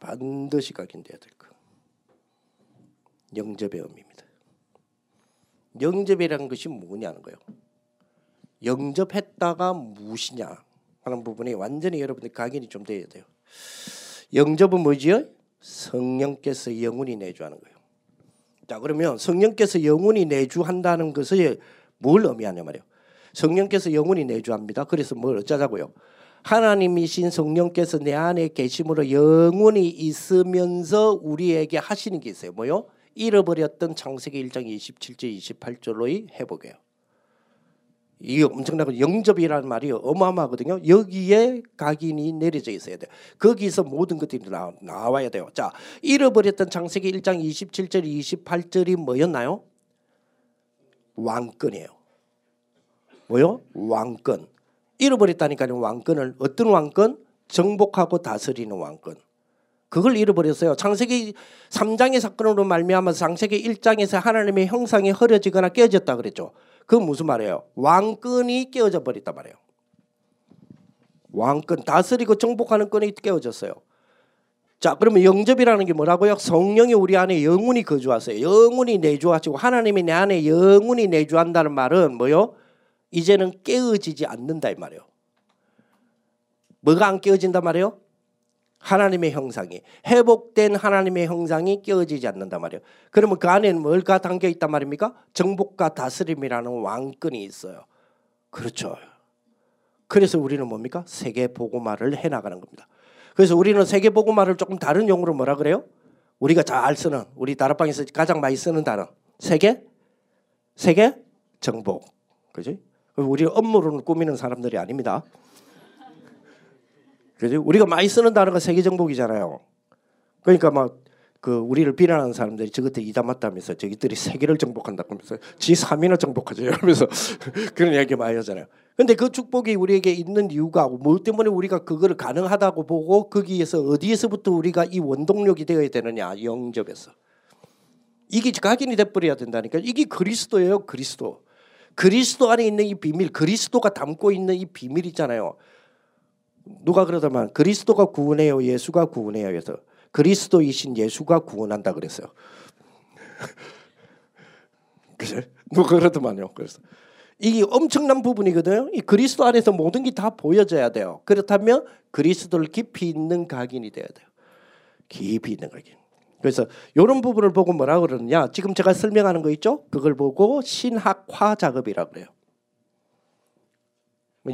반드시 각인돼야 될 것. 영접의 의미입니다. 영접이라는 것이 뭐냐는 거예요. 영접했다가 무엇이냐 하는 부분이 완전히 여러분들 각인이 좀 돼야 돼요. 영접은 뭐지요? 성령께서 영혼이 내주하는 거예요. 자 그러면 성령께서 영혼이 내주한다는 것을 뭘 의미하냐 말이에요. 성령께서 영혼이 내주합니다. 그래서 뭘 어쩌자고요? 하나님이신 성령께서 내 안에 계심으로 영혼이 있으면서 우리에게 하시는 게 있어요. 뭐요? 잃어버렸던 창세기 1장 27절 28절로의 회복이에요. 이게 엄청나고 영접이라는 말이 어마어마하거든요. 여기에 각인이 내려져 있어야 돼요. 거기서 모든 것들이 나, 나와야 돼요. 자, 잃어버렸던 창세기 1장 27절 28절이 뭐였나요? 왕권이에요. 뭐요? 왕권. 잃어버렸다니까요. 왕권을 어떤 왕권? 정복하고 다스리는 왕권. 그걸 잃어버렸어요. 창세기 3장의 사건으로 말미암아서 창세기 1장에서 하나님의 형상이 흐려지거나 깨졌다 그랬죠. 그 무슨 말이에요? 왕권이 깨어져 버렸단 말이에요. 왕권 다스리고 정복하는 권이 깨어졌어요. 자, 그러면 영접이라는 게 뭐라고요? 성령이 우리 안에 영혼이 거주하세요. 영혼이 내주하시고 하나님이 내 안에 영혼이 내주한다는 말은 뭐요? 이제는 깨어지지 않는다 이 말이에요. 뭐가 안 깨어진단 말이에요? 하나님의 형상이 회복된 하나님의 형상이 깨어지지 않는단 말이에요. 그러면 그 안에는 뭘가 담겨 있단 말입니까? 정복과 다스림이라는 왕권이 있어요. 그렇죠. 그래서 우리는 뭡니까? 세계 보고말을 해 나가는 겁니다. 그래서 우리는 세계 보고말을 조금 다른 용어로 뭐라 그래요? 우리가 잘 쓰는 우리 다락방에서 가장 많이 쓰는 단어 세계 세계 정복 그지? 우리 업무로는 꾸미는 사람들이 아닙니다. 그지? 우리가 많이 쓰는 단어가 세계 정복이잖아요. 그러니까 막 그 우리를 비난하는 사람들이 저것들 이담았다면서 저기들이 세계를 정복한다면서 지 3인을 정복하죠. 이러면서 그런 얘기 많이 하잖아요. 근데 그 축복이 우리에게 있는 이유가 뭐 때문에 우리가 그거를 가능하다고 보고 거기에서 어디에서부터 우리가 이 원동력이 되어야 되느냐 영접에서 이게 각인이 돼버려야 된다니까 이게 그리스도예요 그리스도 그리스도 안에 있는 이 비밀, 그리스도가 담고 있는 이 비밀 있잖아요. 누가 그러더만 그리스도가 구원해요, 예수가 구원해요. 그래서 그리스도이신 예수가 구원한다 그랬어요. 그래? 누가 그러더만요. 그래서 이게 엄청난 부분이거든요. 이 그리스도 안에서 모든 게 다 보여져야 돼요. 그렇다면 그리스도를 깊이 있는 각인이 돼야 돼요. 깊이 있는 각인. 그래서 이런 부분을 보고 뭐라 그러느냐? 지금 제가 설명하는 거 있죠? 그걸 보고 신학화 작업이라고 그래요.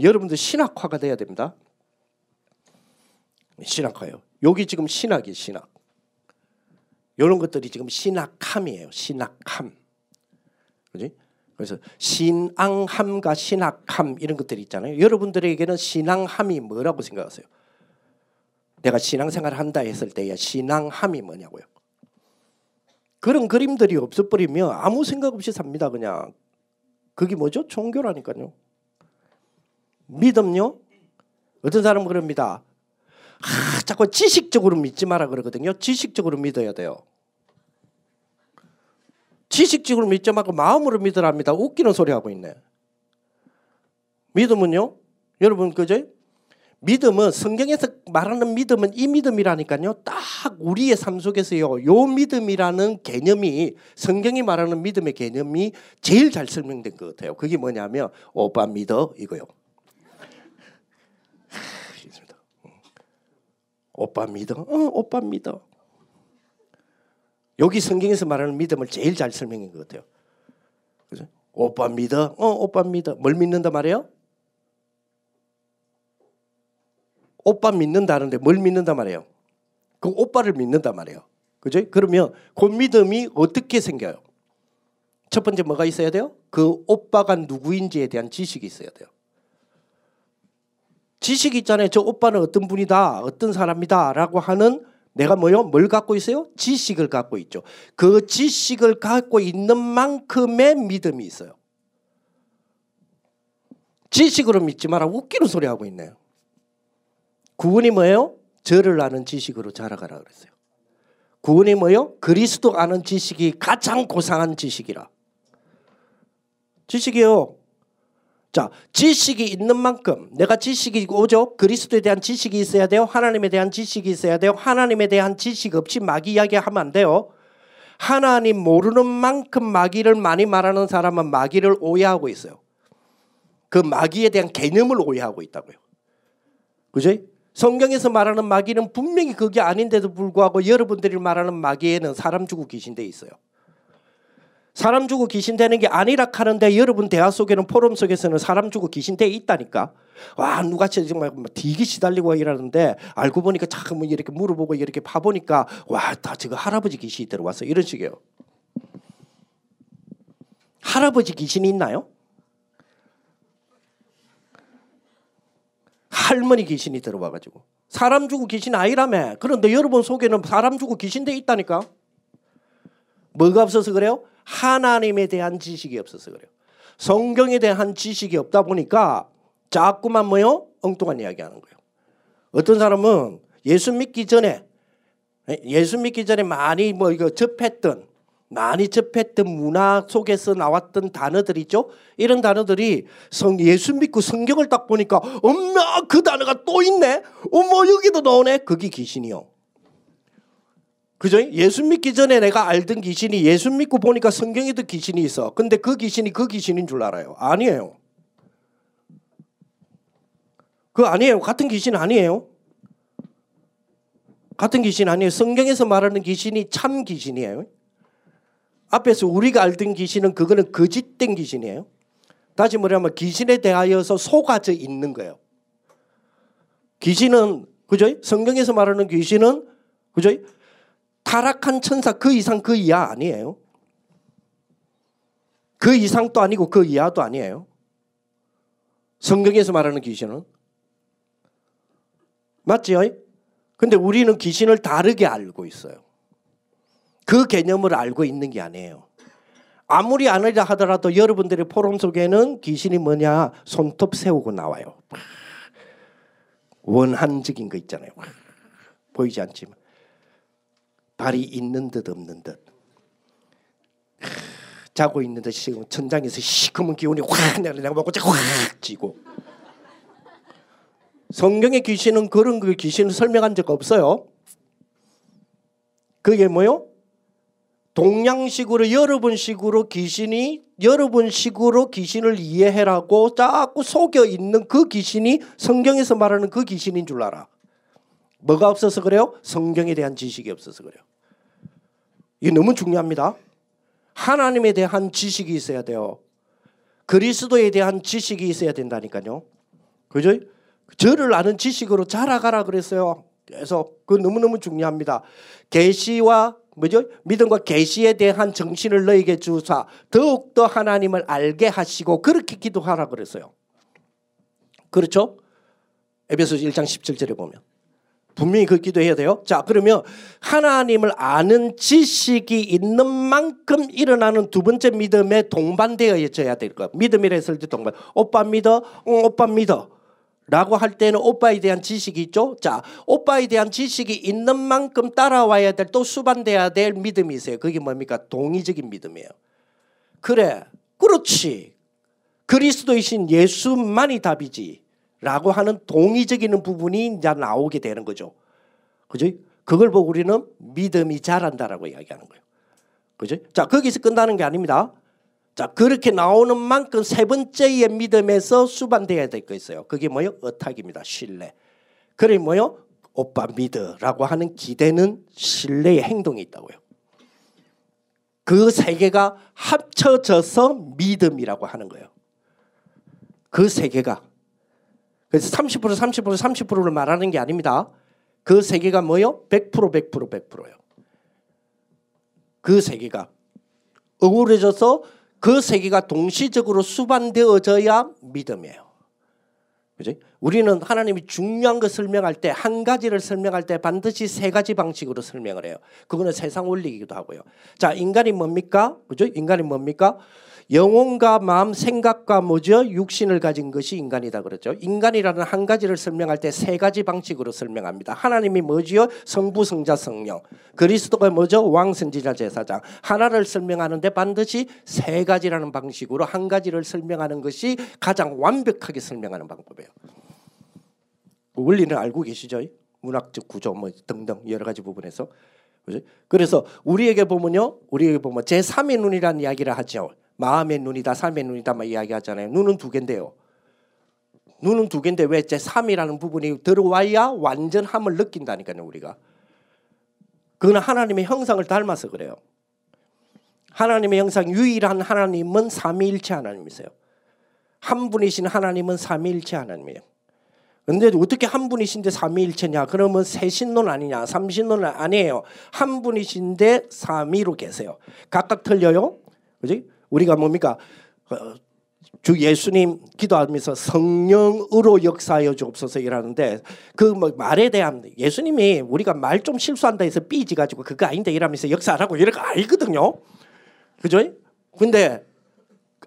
여러분들 신학화가 돼야 됩니다. 신학화요. 여기 지금 신학이 신학. 이런 것들이 지금 신학함이에요. 신학함. 그지? 그래서 신앙함과 신학함 이런 것들이 있잖아요. 여러분들에게는 신앙함이 뭐라고 생각하세요? 내가 신앙생활 한다 했을 때의 신앙함이 뭐냐고요. 그런 그림들이 없어버리면 아무 생각 없이 삽니다. 그냥 그게 뭐죠? 종교라니까요. 믿음요? 어떤 사람은 그럽니다. 아, 자꾸 지식적으로 믿지 마라 그러거든요. 지식적으로 믿어야 돼요. 지식적으로 믿지 말고 마음으로 믿으랍니다. 웃기는 소리 하고 있네. 믿음은요? 여러분 그죠? 믿음은 성경에서 말하는 믿음은 이 믿음이라니까요. 딱 우리의 삶 속에서요. 요 믿음이라는 개념이 성경이 말하는 믿음의 개념이 제일 잘 설명된 것 같아요. 그게 뭐냐면 오빠 믿어 이거요. 오빠 믿어? 어, 오빠 믿어. 여기 성경에서 말하는 믿음을 제일 잘 설명한 것 같아요. 그죠? 오빠 믿어? 어, 오빠 믿어. 뭘 믿는다 말이에요? 오빠 믿는다는데 뭘 믿는다 말이에요? 그 오빠를 믿는다 말이에요. 그죠? 그러면 그 믿음이 어떻게 생겨요? 첫 번째 뭐가 있어야 돼요? 그 오빠가 누구인지에 대한 지식이 있어야 돼요. 지식이 있잖아요. 저 오빠는 어떤 분이다, 어떤 사람이다라고 하는 내가 뭐요? 뭘 갖고 있어요? 지식을 갖고 있죠. 그 지식을 갖고 있는 만큼의 믿음이 있어요. 지식으로 믿지 마라. 웃기는 소리 하고 있네요. 구원이 뭐예요? 저를 아는 지식으로 자라가라 그랬어요. 구원이 뭐예요? 그리스도 아는 지식이 가장 고상한 지식이라. 지식이요. 자, 지식이 있는 만큼 내가 지식이 오죠. 그리스도에 대한 지식이 있어야 돼요. 하나님에 대한 지식이 있어야 돼요. 하나님에 대한 지식 없이 막 이야기하면 안 돼요. 하나님 모르는 만큼 마귀를 많이 말하는 사람은 마귀를 오해하고 있어요. 그 마귀에 대한 개념을 오해하고 있다고요. 그죠? 성경에서 말하는 마귀는 분명히 그게 아닌데도 불구하고 여러분들이 말하는 마귀에는 사람 주고 귀신 돼 있어요. 사람 주고 귀신 되는 게 아니라 하는데 여러분 대화 속에는 포럼 속에서는 사람 주고 귀신 돼 있다니까. 와 누가 정말 되게 시달리고 이러는데 알고 보니까 자꾸 뭐 이렇게 물어보고 이렇게 봐보니까 와다 지금 할아버지 귀신이 들어왔어 이런 식이에요. 할아버지 귀신이 있나요? 할머니 귀신이 들어와가지고 사람 주고 귀신 아니라며. 그런데 여러분 속에는 사람 주고 귀신 돼 있다니까. 뭐가 없어서 그래요? 하나님에 대한 지식이 없어서 그래요. 성경에 대한 지식이 없다 보니까 자꾸만 뭐요? 엉뚱한 이야기 하는 거예요. 어떤 사람은 예수 믿기 전에 예수 믿기 전에 많이 뭐 이거 접했던 많이 접했던 문화 속에서 나왔던 단어들 있죠. 이런 단어들이 성 예수 믿고 성경을 딱 보니까 엄마 그 단어가 또 있네. 어머 여기도 나오네. 그게 귀신이요. 그죠? 예수 믿기 전에 내가 알던 귀신이 예수 믿고 보니까 성경에도 귀신이 있어. 근데 그 귀신이 그 귀신인 줄 알아요. 아니에요. 그 아니에요. 같은 귀신 아니에요. 같은 귀신 아니에요. 성경에서 말하는 귀신이 참 귀신이에요. 앞에서 우리가 알던 귀신은 그거는 거짓된 귀신이에요. 다시 말하면 귀신에 대하여서 속아져 있는 거예요. 귀신은 그죠? 성경에서 말하는 귀신은 그죠? 타락한 천사 그 이상 그 이하 아니에요. 그 이상도 아니고 그 이하도 아니에요. 성경에서 말하는 귀신은 맞지요? 근데 우리는 귀신을 다르게 알고 있어요. 그 개념을 알고 있는 게 아니에요. 아무리 아니라 하더라도 여러분들의 포럼 속에는 귀신이 뭐냐 손톱 세우고 나와요. 원한적인 거 있잖아요. 보이지 않지만 발이 있는 듯 없는 듯. 자고 있는데 지금 천장에서 시커먼 기운이 확 내가 먹고 확 찌고 성경의 귀신은 그런 그 귀신을 설명한 적 없어요. 그게 뭐요? 동양식으로 여러분식으로 귀신이 여러분식으로 귀신을 이해해라고 자꾸 속여 있는 그 귀신이 성경에서 말하는 그 귀신인 줄 알아. 뭐가 없어서 그래요? 성경에 대한 지식이 없어서 그래요. 이게 너무 중요합니다. 하나님에 대한 지식이 있어야 돼요. 그리스도에 대한 지식이 있어야 된다니까요. 그죠? 저를 아는 지식으로 자라가라 그랬어요. 그래서 그 너무너무 중요합니다. 계시와 뭐죠? 믿음과 계시에 대한 정신을 너에게 주사 더욱 더 하나님을 알게 하시고 그렇게 기도하라 그랬어요. 그렇죠? 에베소서 1장 17절에 보면 분명히 그 기도해야 돼요. 자, 그러면 하나님을 아는 지식이 있는 만큼 일어나는 두 번째 믿음에 동반되어져야 될 것. 믿음이라 했을 때 동반. 오빠 믿어? 응, 오빠 믿어. 라고 할 때는 오빠에 대한 지식이 있죠. 자, 오빠에 대한 지식이 있는 만큼 따라와야 될 또 수반돼야 될 믿음이 있어요. 그게 뭡니까? 동의적인 믿음이에요. 그래, 그렇지. 그리스도이신 예수만이 답이지. 라고 하는 동의적인 부분이 이제 나오게 되는 거죠. 그죠? 그걸 보고 우리는 믿음이 자란다라고 이야기하는 거예요. 그죠? 자, 거기서 끝나는 게 아닙니다. 자, 그렇게 나오는 만큼 세 번째의 믿음에서 수반돼야 될 거 있어요. 그게 뭐요? 어탁입니다. 신뢰. 그래 뭐요? 오빠 믿어라고 하는 기대는 신뢰의 행동이 있다고요. 그 세 개가 합쳐져서 믿음이라고 하는 거예요. 그 세 개가 그래서 30% 30% 30%를 말하는 게 아닙니다. 그세 개가 뭐요? 100% 100% 100%예요. 그세 개가 어우러져서 그세 개가 동시적으로 수반되어져야 믿음이에요. 그지? 우리는 하나님이 중요한 것 설명할 때 한 가지를 설명할 때 반드시 세 가지 방식으로 설명을 해요. 그거는 세상 원리이기도 하고요. 자, 인간이 뭡니까? 그죠? 인간이 뭡니까? 영혼과 마음, 생각과 뭐죠? 육신을 가진 것이 인간이다 그러죠. 인간이라는 한 가지를 설명할 때 세 가지 방식으로 설명합니다. 하나님이 뭐지요? 성부, 성자, 성령. 그리스도가 뭐죠? 왕, 선지자, 제사장. 하나를 설명하는데 반드시 세 가지라는 방식으로 한 가지를 설명하는 것이 가장 완벽하게 설명하는 방법이에요. 원리는 알고 계시죠? 문학적 구조 뭐 등등 여러 가지 부분에서. 그래서 우리에게 보면요. 우리에게 보면 제3의 눈이라는 이야기를 하죠. 마음의 눈이다, 삶의 눈이다 막 이야기하잖아요. 눈은 두 개인데요. 눈은 두 개인데 왜 제 3이라는 부분이 들어와야 완전함을 느낀다니까요, 우리가. 그거는 하나님의 형상을 닮아서 그래요. 하나님의 형상 유일한 하나님은 삼위일체 하나님이세요. 한 분이신 하나님은 삼위일체 하나님이에요. 근데 어떻게 한 분이신데 삼위일체냐? 그러면 세신론 아니냐? 삼신론 아니에요. 한 분이신데 삼위로 계세요. 각각 틀려요. 그지? 우리가 뭡니까? 어, 주 예수님 기도하면서 성령으로 역사하여 주옵소서 이라는데 그 뭐 말에 대한 예수님이 우리가 말 좀 실수한다 해서 삐지 가지고 그거 아닌데 이러면서 역사하라고 거 알거든요. 그죠? 근데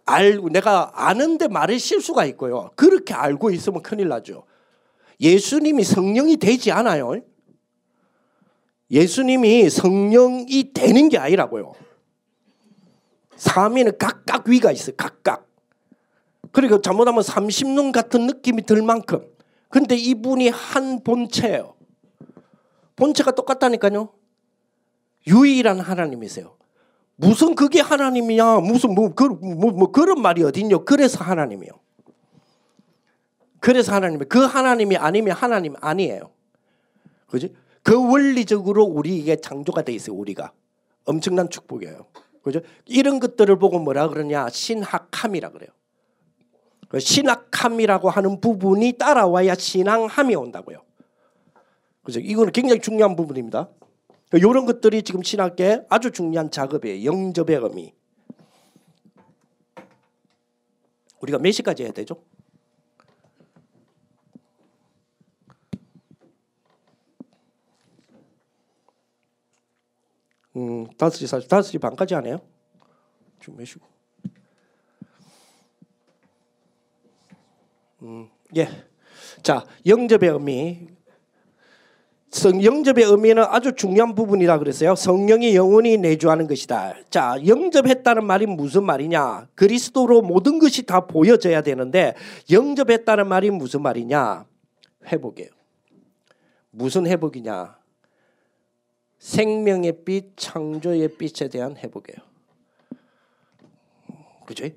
알 내가 아는데 말에 실수가 있고요. 그렇게 알고 있으면 큰일 나죠. 예수님이 성령이 되지 않아요. 예수님이 성령이 되는 게 아니라고요. 삼위는 각각 위가 있어요. 각각. 그리고 잘못하면 30년 같은 느낌이 들 만큼. 근데 이분이 한 본체예요. 본체가 똑같다니까요. 유일한 하나님이세요. 무슨 그게 하나님이냐? 무슨 뭐, 그, 뭐, 뭐 그런 말이 어딨냐? 그래서 하나님이요. 그래서 하나님이 그 하나님이 아니면 하나님 아니에요. 그지? 그 원리적으로 우리에게 창조가 돼 있어요. 우리가 엄청난 축복이에요. 그죠? 이런 것들을 보고 뭐라 그러냐? 신학함이라 그래요. 그 신학함이라고 하는 부분이 따라와야 신앙함이 온다고요. 그죠? 이거는 굉장히 중요한 부분입니다. 이런 것들이 지금 신학계 아주 중요한 작업이에요. 영접의 의미. 우리가 몇 시까지 해야 되죠? 음, 5시 40, 5시 반까지 하네요. 좀 매시고. 음, 예. 자, 영접의 의미. 성 영접의 의미는 아주 중요한 부분이라 그랬어요. 성령이 영원히 내주하는 것이다. 자, 영접했다는 말이 무슨 말이냐? 그리스도로 모든 것이 다 보여져야 되는데 영접했다는 말이 무슨 말이냐? 회복이에요. 무슨 회복이냐? 생명의 빛, 창조의 빛에 대한 회복이에요. 그죠?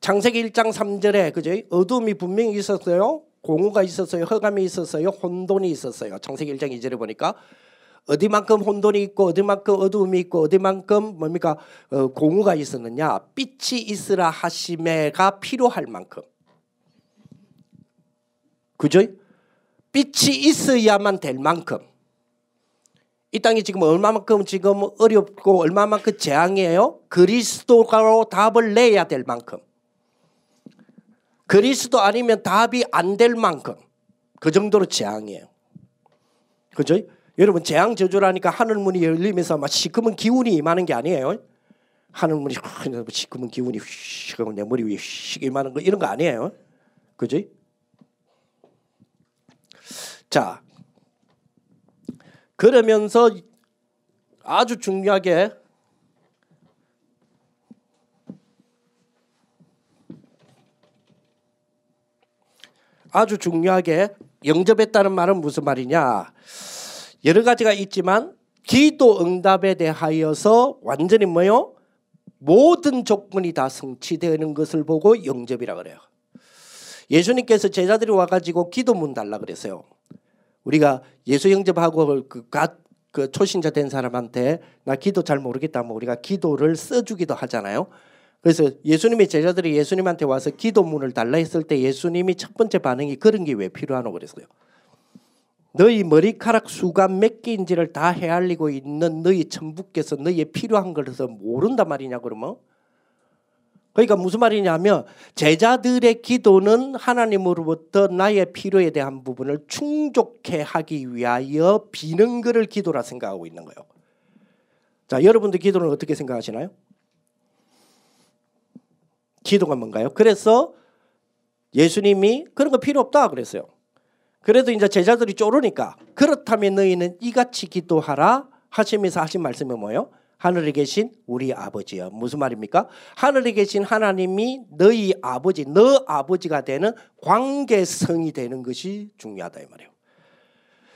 창세기 1장 3절에 그죠? 어둠이 분명히 있었어요. 공허가 있었어요. 허감이 있었어요. 혼돈이 있었어요. 창세기 1장 2절에 보니까 어디만큼 혼돈이 있고 어디만큼 어두움이 있고 어디만큼 뭡니까 어, 공허가 있었느냐 빛이 있으라 하심에가 필요할 만큼 그죠? 빛이 있어야만 될 만큼 이 땅이 지금 얼마만큼 지금 어렵고 얼마만큼 재앙이에요? 그리스도로 답을 내야 될 만큼 그리스도 아니면 답이 안 될 만큼 그 정도로 재앙이에요. 그죠? 여러분 재앙 저주라니까 하늘 문이 열리면서 막 시커먼 기운이 임하는 게 아니에요. 하늘 문이 시커먼 기운이 휘내 머리 위에 휘 임하는 거 이런 거 아니에요. 그죠? 자 그러면서 아주 중요하게 아주 중요하게 영접했다는 말은 무슨 말이냐? 여러 가지가 있지만 기도 응답에 대하여서 완전히 뭐요? 모든 조건이 다 성취되는 것을 보고 영접이라 그래요. 예수님께서 제자들이 와가지고 기도 문 달라 그랬어요. 우리가 예수 영접하고 그, 그 초신자 된 사람한테 나 기도 잘 모르겠다 뭐 우리가 기도를 써주기도 하잖아요. 그래서 예수님의 제자들이 예수님한테 와서 기도문을 달라 했을 때 예수님이 첫 번째 반응이 그런 게 왜 필요하노 그랬어요. 너희 머리카락 수가 몇 개인지를 다 헤아리고 있는 너희 천부께서 너희의 필요한 것을 모른단 말이냐 그러면 그러니까 무슨 말이냐면 제자들의 기도는 하나님으로부터 나의 필요에 대한 부분을 충족해 하기 위하여 비는 것을 기도라 생각하고 있는 거예요. 자, 여러분들 기도는 어떻게 생각하시나요? 기도가 뭔가요? 그래서 예수님이 그런 거 필요 없다 그랬어요. 그래도 이제 제자들이 쪼르니까 그렇다면 너희는 이같이 기도하라 하시면서 하신 말씀이 뭐예요? 하늘에 계신 우리 아버지요. 무슨 말입니까? 하늘에 계신 하나님이 너희 아버지, 너 아버지가 되는 관계성이 되는 것이 중요하다 이 말이에요.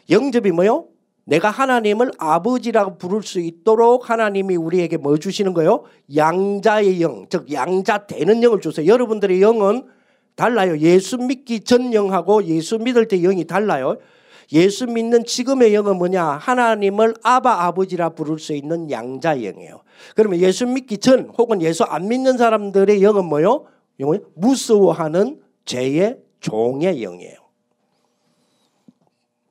영접이 뭐요? 내가 하나님을 아버지라고 부를 수 있도록 하나님이 우리에게 뭐 주시는 거예요? 양자의 영, 즉 양자 되는 영을 주세요. 여러분들의 영은 달라요. 예수 믿기 전 영하고 예수 믿을 때 영이 달라요. 예수 믿는 지금의 영은 뭐냐? 하나님을 아바 아버지라 부를 수 있는 양자 영이에요. 그러면 예수 믿기 전 혹은 예수 안 믿는 사람들의 영은 뭐요? 영은 무서워하는 죄의 종의 영이에요.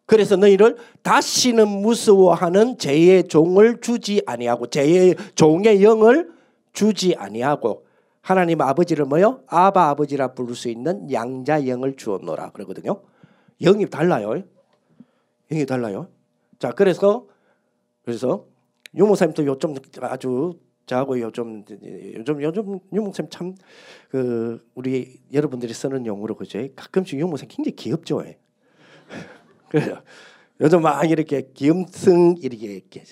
그래서 너희를 다시는 무서워하는 죄의 종을 주지 아니하고 죄의 종의 영을 주지 아니하고 하나님 아버지를 뭐요? 아바 아버지라 부를 수 있는 양자 영을 주었노라 그러거든요. 영이 달라요. 영이 달라요. 자, 그래서 그래서 유모쌤도 요즘 아주 저하고 요즘 요즘 요즘 유모쌤 참그 우리 여러분들이 쓰는 용어로 그죠? 가끔씩 유모쌤 굉장히 귀엽죠. 그래요. 요즘 막 이렇게 기음승 이렇게 이렇게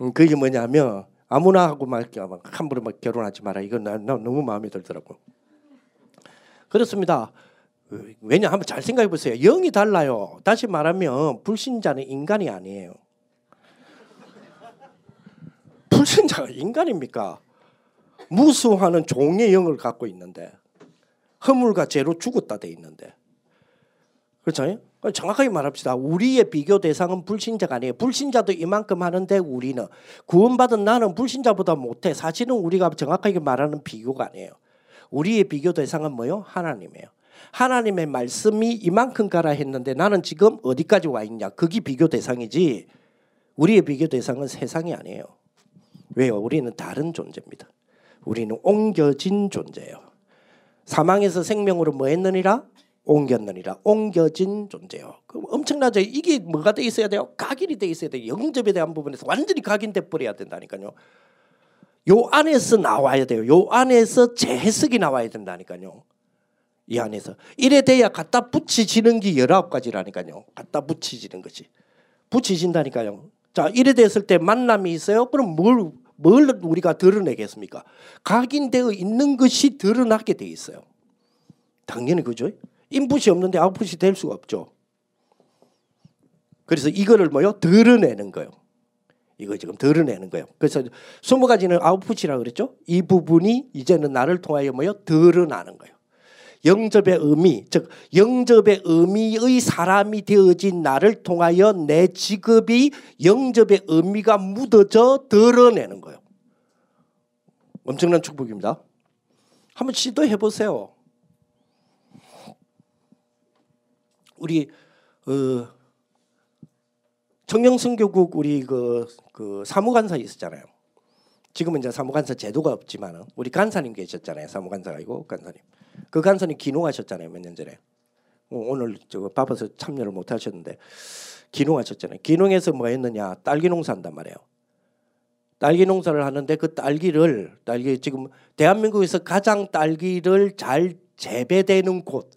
음, 그게 뭐냐면 아무나 하고 막 함부로 막 결혼하지 마라. 이건 나, 나 너무 마음에 들더라고. 그렇습니다. 왜냐 하면 잘 생각해 보세요. 영이 달라요. 다시 말하면 불신자는 인간이 아니에요. 불신자가 인간입니까? 무수하는 종의 영을 갖고 있는데 허물과 죄로 죽었다 돼 있는데 그렇죠? 정확하게 말합시다. 우리의 비교 대상은 불신자가 아니에요. 불신자도 이만큼 하는데 우리는 구원받은 나는 불신자보다 못해. 사실은 우리가 정확하게 말하는 비교가 아니에요. 우리의 비교 대상은 뭐요? 하나님이에요. 하나님의 말씀이 이만큼 가라 했는데 나는 지금 어디까지 와 있냐? 그게 비교 대상이지. 우리의 비교 대상은 세상이 아니에요. 왜요? 우리는 다른 존재입니다. 우리는 옮겨진 존재예요. 사망에서 생명으로 뭐 했느니라? 옮겼느니라 옮겨진 존재요. 그 엄청나죠. 이게 뭐가 돼 있어야 돼요? 각인이 돼 있어야 돼요. 영접에 대한 부분에서 완전히 각인돼 버려야 된다니까요. 요 안에서 나와야 돼요. 요 안에서 재해석이 나와야 된다니까요. 이 안에서 이래 돼야 갖다 붙이지는 게 열아홉 가지라니까요. 갖다 붙이지는 것이 붙이진다니까요. 자 이래 됐을 때 만남이 있어요. 그럼 뭘, 뭘 우리가 드러내겠습니까? 각인되어 있는 것이 드러나게 돼 있어요. 당연히 그죠? 인풋이 없는데 아웃풋이 될 수가 없죠. 그래서 이거를 뭐요? 드러내는 거예요. 이거 지금 드러내는 거예요. 그래서 스무 가지는 아웃풋이라고 그랬죠. 이 부분이 이제는 나를 통하여 뭐요? 드러나는 거예요. 영접의 의미, 즉 영접의 의미의 사람이 되어진 나를 통하여 내 직업이 영접의 의미가 묻어져 드러내는 거예요. 엄청난 축복입니다. 한번 시도해 보세요. 우리 어, 청년선교국 우리 그, 그 사무관사 있었잖아요. 지금은 이제 사무관사 제도가 없지만 우리 간사님 계셨잖아요. 사무관사가 아니고 간사님. 그 간사님 기농하셨잖아요. 몇 년 전에. 어, 오늘 저 바빠서 참여를 못 하셨는데 기농하셨잖아요. 기농에서 뭐 했느냐? 딸기 농사한단 말이에요. 딸기 농사를 하는데 그 딸기를 딸기 지금 대한민국에서 가장 딸기를 잘 재배되는 곳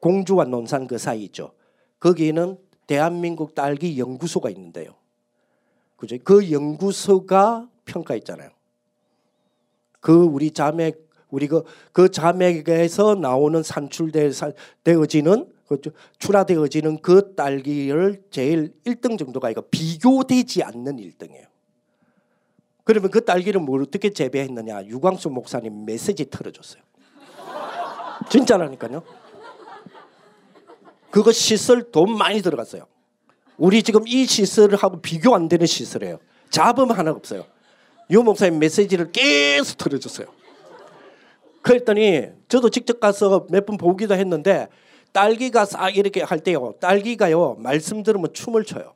공주와 논산 그 사이 있죠. 거기는 대한민국 딸기 연구소가 있는데요. 그죠? 그 연구소가 평가했잖아요. 그 우리 자매 우리 그, 그 자맥에서 나오는 산출되어지는 그 출하되어지는 그 딸기를 제일 1등 정도가 이거 비교되지 않는 1등이에요. 그러면 그 딸기를 뭘 어떻게 재배했느냐? 유광수 목사님 메시지 틀어줬어요. 진짜라니까요. 그거 시설 돈 많이 들어갔어요. 우리 지금 이 시설하고 비교 안 되는 시설이에요. 잡음 하나 없어요. 유 목사님 메시지를 계속 들어줬어요. 그랬더니 저도 직접 가서 몇 번 보기도 했는데 딸기가 싹 이렇게 할 때요. 딸기가요. 말씀 들으면 춤을 춰요.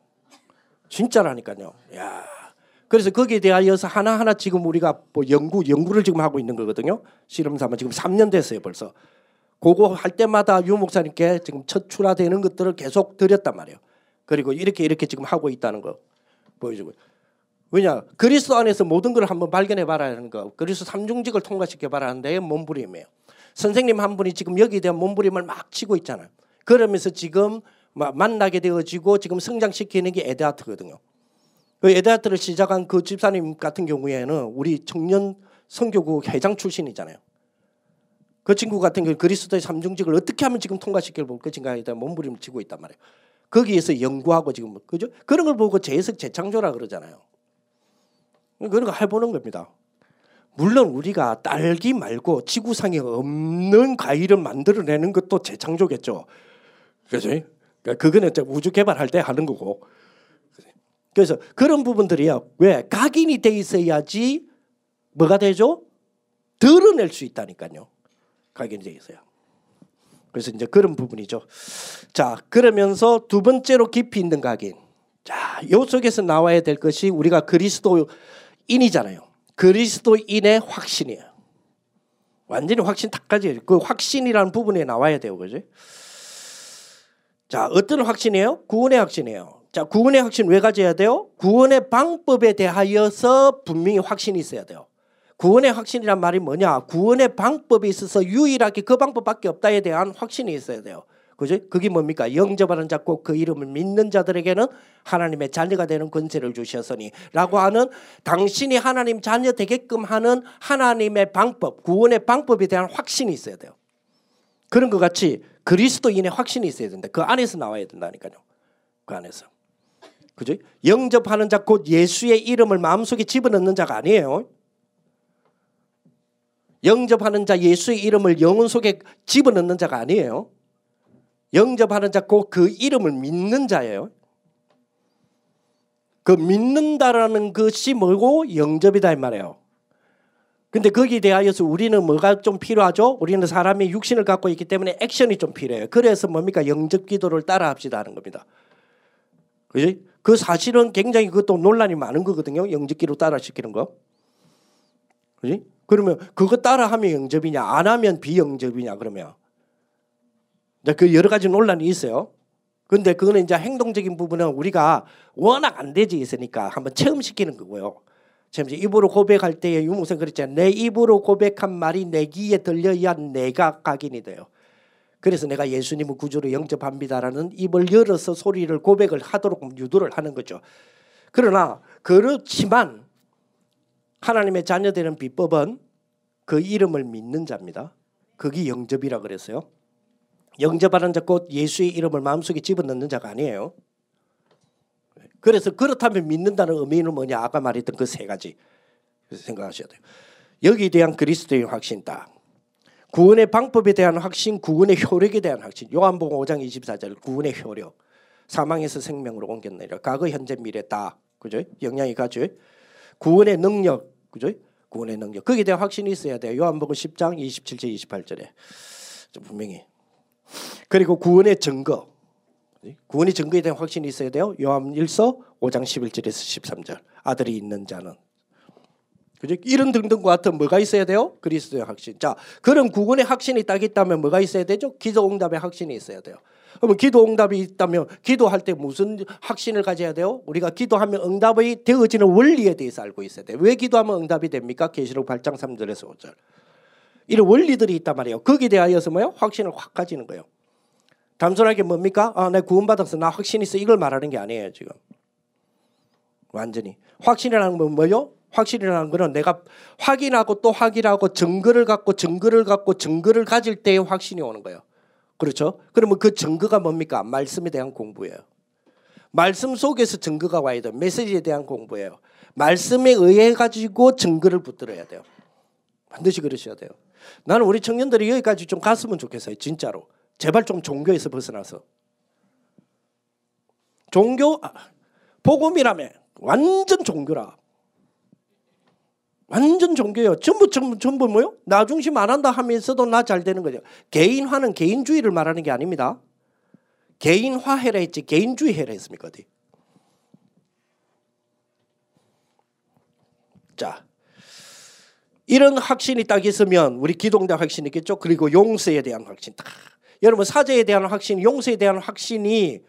진짜라니까요. 야. 그래서 거기에 대하여서 하나하나 지금 우리가 뭐 연구 연구를 지금 하고 있는 거거든요. 실험 삼아 지금 3년 됐어요, 벌써. 그거 할 때마다 유 목사님께 지금 첫 출하되는 것들을 계속 드렸단 말이에요. 그리고 이렇게 이렇게 지금 하고 있다는 거 보여주고. 왜냐 그리스도 안에서 모든 걸 한번 발견해 봐라 하는 거. 그리스도 삼중직을 통과시켜 봐라 하는데 몸부림이에요. 선생님 한 분이 지금 여기에 대한 몸부림을 막 치고 있잖아요. 그러면서 지금 만나게 되어지고 지금 성장시키는 게 에드하트거든요. 그 에드하트를 시작한 그 집사님 같은 경우에는 우리 청년 성교국 회장 출신이잖아요. 그 친구 같은 경우 그리스도의 삼중직을 어떻게 하면 지금 통과시킬 볼 것인가에 대한 몸부림을 치고 있단 말이에요. 거기에서 연구하고 지금 그죠? 그런 걸 보고 재해석 재창조라 그러잖아요. 그런 거 해보는 겁니다. 물론 우리가 딸기 말고 지구상에 없는 과일을 만들어내는 것도 재창조겠죠. 그죠? 그러니까 그거는 우주 개발할 때 하는 거고. 그래서 그런 부분들이야. 왜? 각인이 돼 있어야지 뭐가 되죠? 드러낼 수 있다니까요. 각인이 돼 있어요. 그래서 이제 그런 부분이죠. 자, 그러면서 두 번째로 깊이 있는 각인. 자, 요 속에서 나와야 될 것이 우리가 그리스도 인이잖아요. 그리스도인의 확신이에요. 완전히 확신 탁까지 그 확신이라는 부분에 나와야 돼요. 그죠? 자, 어떤 확신이에요? 구원의 확신이에요. 자, 구원의 확신 왜 가져야 돼요? 구원의 방법에 대하여서 분명히 확신이 있어야 돼요. 구원의 확신이란 말이 뭐냐? 구원의 방법에 있어서 유일하게 그 방법밖에 없다에 대한 확신이 있어야 돼요. 그죠? 그게 뭡니까? 영접하는 자 꼭 그 이름을 믿는 자들에게는 하나님의 자녀가 되는 권세를 주셨으니 라고 하는 당신이 하나님 자녀 되게끔 하는 하나님의 방법, 구원의 방법에 대한 확신이 있어야 돼요. 그런 것 같이 그리스도인의 확신이 있어야 된다. 그 안에서 나와야 된다니까요. 그 안에서. 그죠? 영접하는 자 곧 예수의 이름을 마음속에 집어넣는 자가 아니에요. 영접하는 자 예수의 이름을 영혼 속에 집어넣는 자가 아니에요. 영접하는 자꼭그 이름을 믿는 자예요. 그 믿는다라는 것이 뭐고 영접이다 이 말이에요. 근데 거기에 대하여서 우리는 뭐가 좀 필요하죠? 우리는 사람이 육신을 갖고 있기 때문에 액션이 좀 필요해요. 그래서 뭡니까? 영접 기도를 따라 합시다 하는 겁니다. 그지? 그 사실은 굉장히 그것도 논란이 많은 거거든요. 영접 기도 따라 시키는 거. 그지? 그러면 그거 따라 하면 영접이냐? 안 하면 비영접이냐? 그러면 이제 그 여러 가지 논란이 있어요. 근데 그거는 이제 행동적인 부분은 우리가 워낙 안 되지 있으니까 한번 체험시키는 거고요. 지금 입으로 고백할 때에 유무선 그랬잖아요. 내 입으로 고백한 말이 내 귀에 들려야 내가 각인이 돼요. 그래서 내가 예수님을 구주로 영접합니다라는 입을 열어서 소리를 고백을 하도록 유도를 하는 거죠. 그러나 그렇지만 하나님의 자녀되는 비법은 그 이름을 믿는 자입니다. 그게 영접이라 그랬어요. 영접하는 자 곧 예수의 이름을 마음속에 집어넣는 자가 아니에요. 그래서 그렇다면 믿는다는 의미는 뭐냐? 아까 말했던 그 세 가지 생각하셔야 돼요. 여기에 대한 그리스도의 확신 딱. 구원의 방법에 대한 확신, 구원의 효력에 대한 확신. 요한복음 5장 24절 구원의 효력. 사망에서 생명으로 옮겼느니라. 과거, 현재, 미래 다. 그죠? 영향이 가죠. 구원의 능력. 그죠? 구원의 능력. 거기에 대한 확신이 있어야 돼요. 요한복음 10장 27절 28절에. 분명히. 그리고 구원의 증거. 구원의 증거에 대한 확신이 있어야 돼요. 요한 1서 5장 11절에서 13절. 아들이 있는 자는 그죠? 이런 등등과 같은 뭐가 있어야 돼요? 그리스도의 확신. 자, 그런 구원의 확신이 딱 있다면 뭐가 있어야 되죠? 기도 응답의 확신이 있어야 돼요. 그러면 기도 응답이 있다면 기도할 때 무슨 확신을 가져야 돼요? 우리가 기도하면 응답이 되어지는 원리에 대해서 알고 있어야 돼요. 왜 기도하면 응답이 됩니까? 계시록 8장 3절에서 5절. 이런 원리들이 있단 말이에요. 거기에 대하여서 뭐요? 확신을 확 가지는 거예요. 단순하게 뭡니까? 아, 내 구원받았어. 나 확신 있어. 이걸 말하는 게 아니에요, 지금. 완전히. 확신이라는 건 뭐요? 확실이라는 것은 내가 확인하고 또 확인하고 증거를 갖고 증거를 갖고 증거를 가질 때에 확신이 오는 거예요. 그렇죠? 그러면 그 증거가 뭡니까? 말씀에 대한 공부예요. 말씀 속에서 증거가 와야 돼요. 메시지에 대한 공부예요. 말씀에 의해 가지고 증거를 붙들어야 돼요. 반드시 그러셔야 돼요. 나는 우리 청년들이 여기까지 좀 갔으면 좋겠어요. 진짜로. 제발 좀 종교에서 벗어나서. 종교 아, 복음이라며 완전 종교라. 완전 종교예요. 전부 전부 전부 뭐요? 나 중심 안 한다 하면서도 나 잘 되는 거죠. 개인화는 개인주의를 말하는 게 아닙니다. 개인화해라 했지 개인주의 해라 했습니까? 어디? 자, 이런 확신이 딱 있으면 우리 기동대 확신 있겠죠. 그리고 용서에 대한 확신. 딱. 여러분 사제에 대한 확신, 용서에 대한 확신이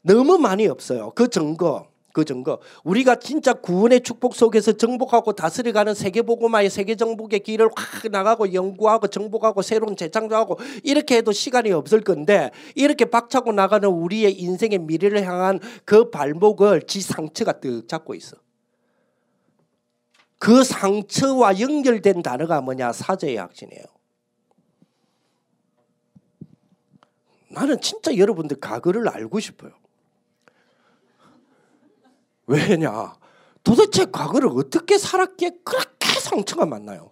너무 많이 없어요. 그 증거. 그 증거. 우리가 진짜 구원의 축복 속에서 정복하고 다스려가는 세계보고마의 세계정복의 길을 확 나가고 연구하고 정복하고 새로운 재창조하고 이렇게 해도 시간이 없을 건데 이렇게 박차고 나가는 우리의 인생의 미래를 향한 그 발목을 지 상처가 뜩 잡고 있어. 그 상처와 연결된 단어가 뭐냐? 사제의 확신이에요. 나는 진짜 여러분들 과거를 알고 싶어요. 왜냐? 도대체 과거를 어떻게 살았기에 그렇게 상처가 많나요?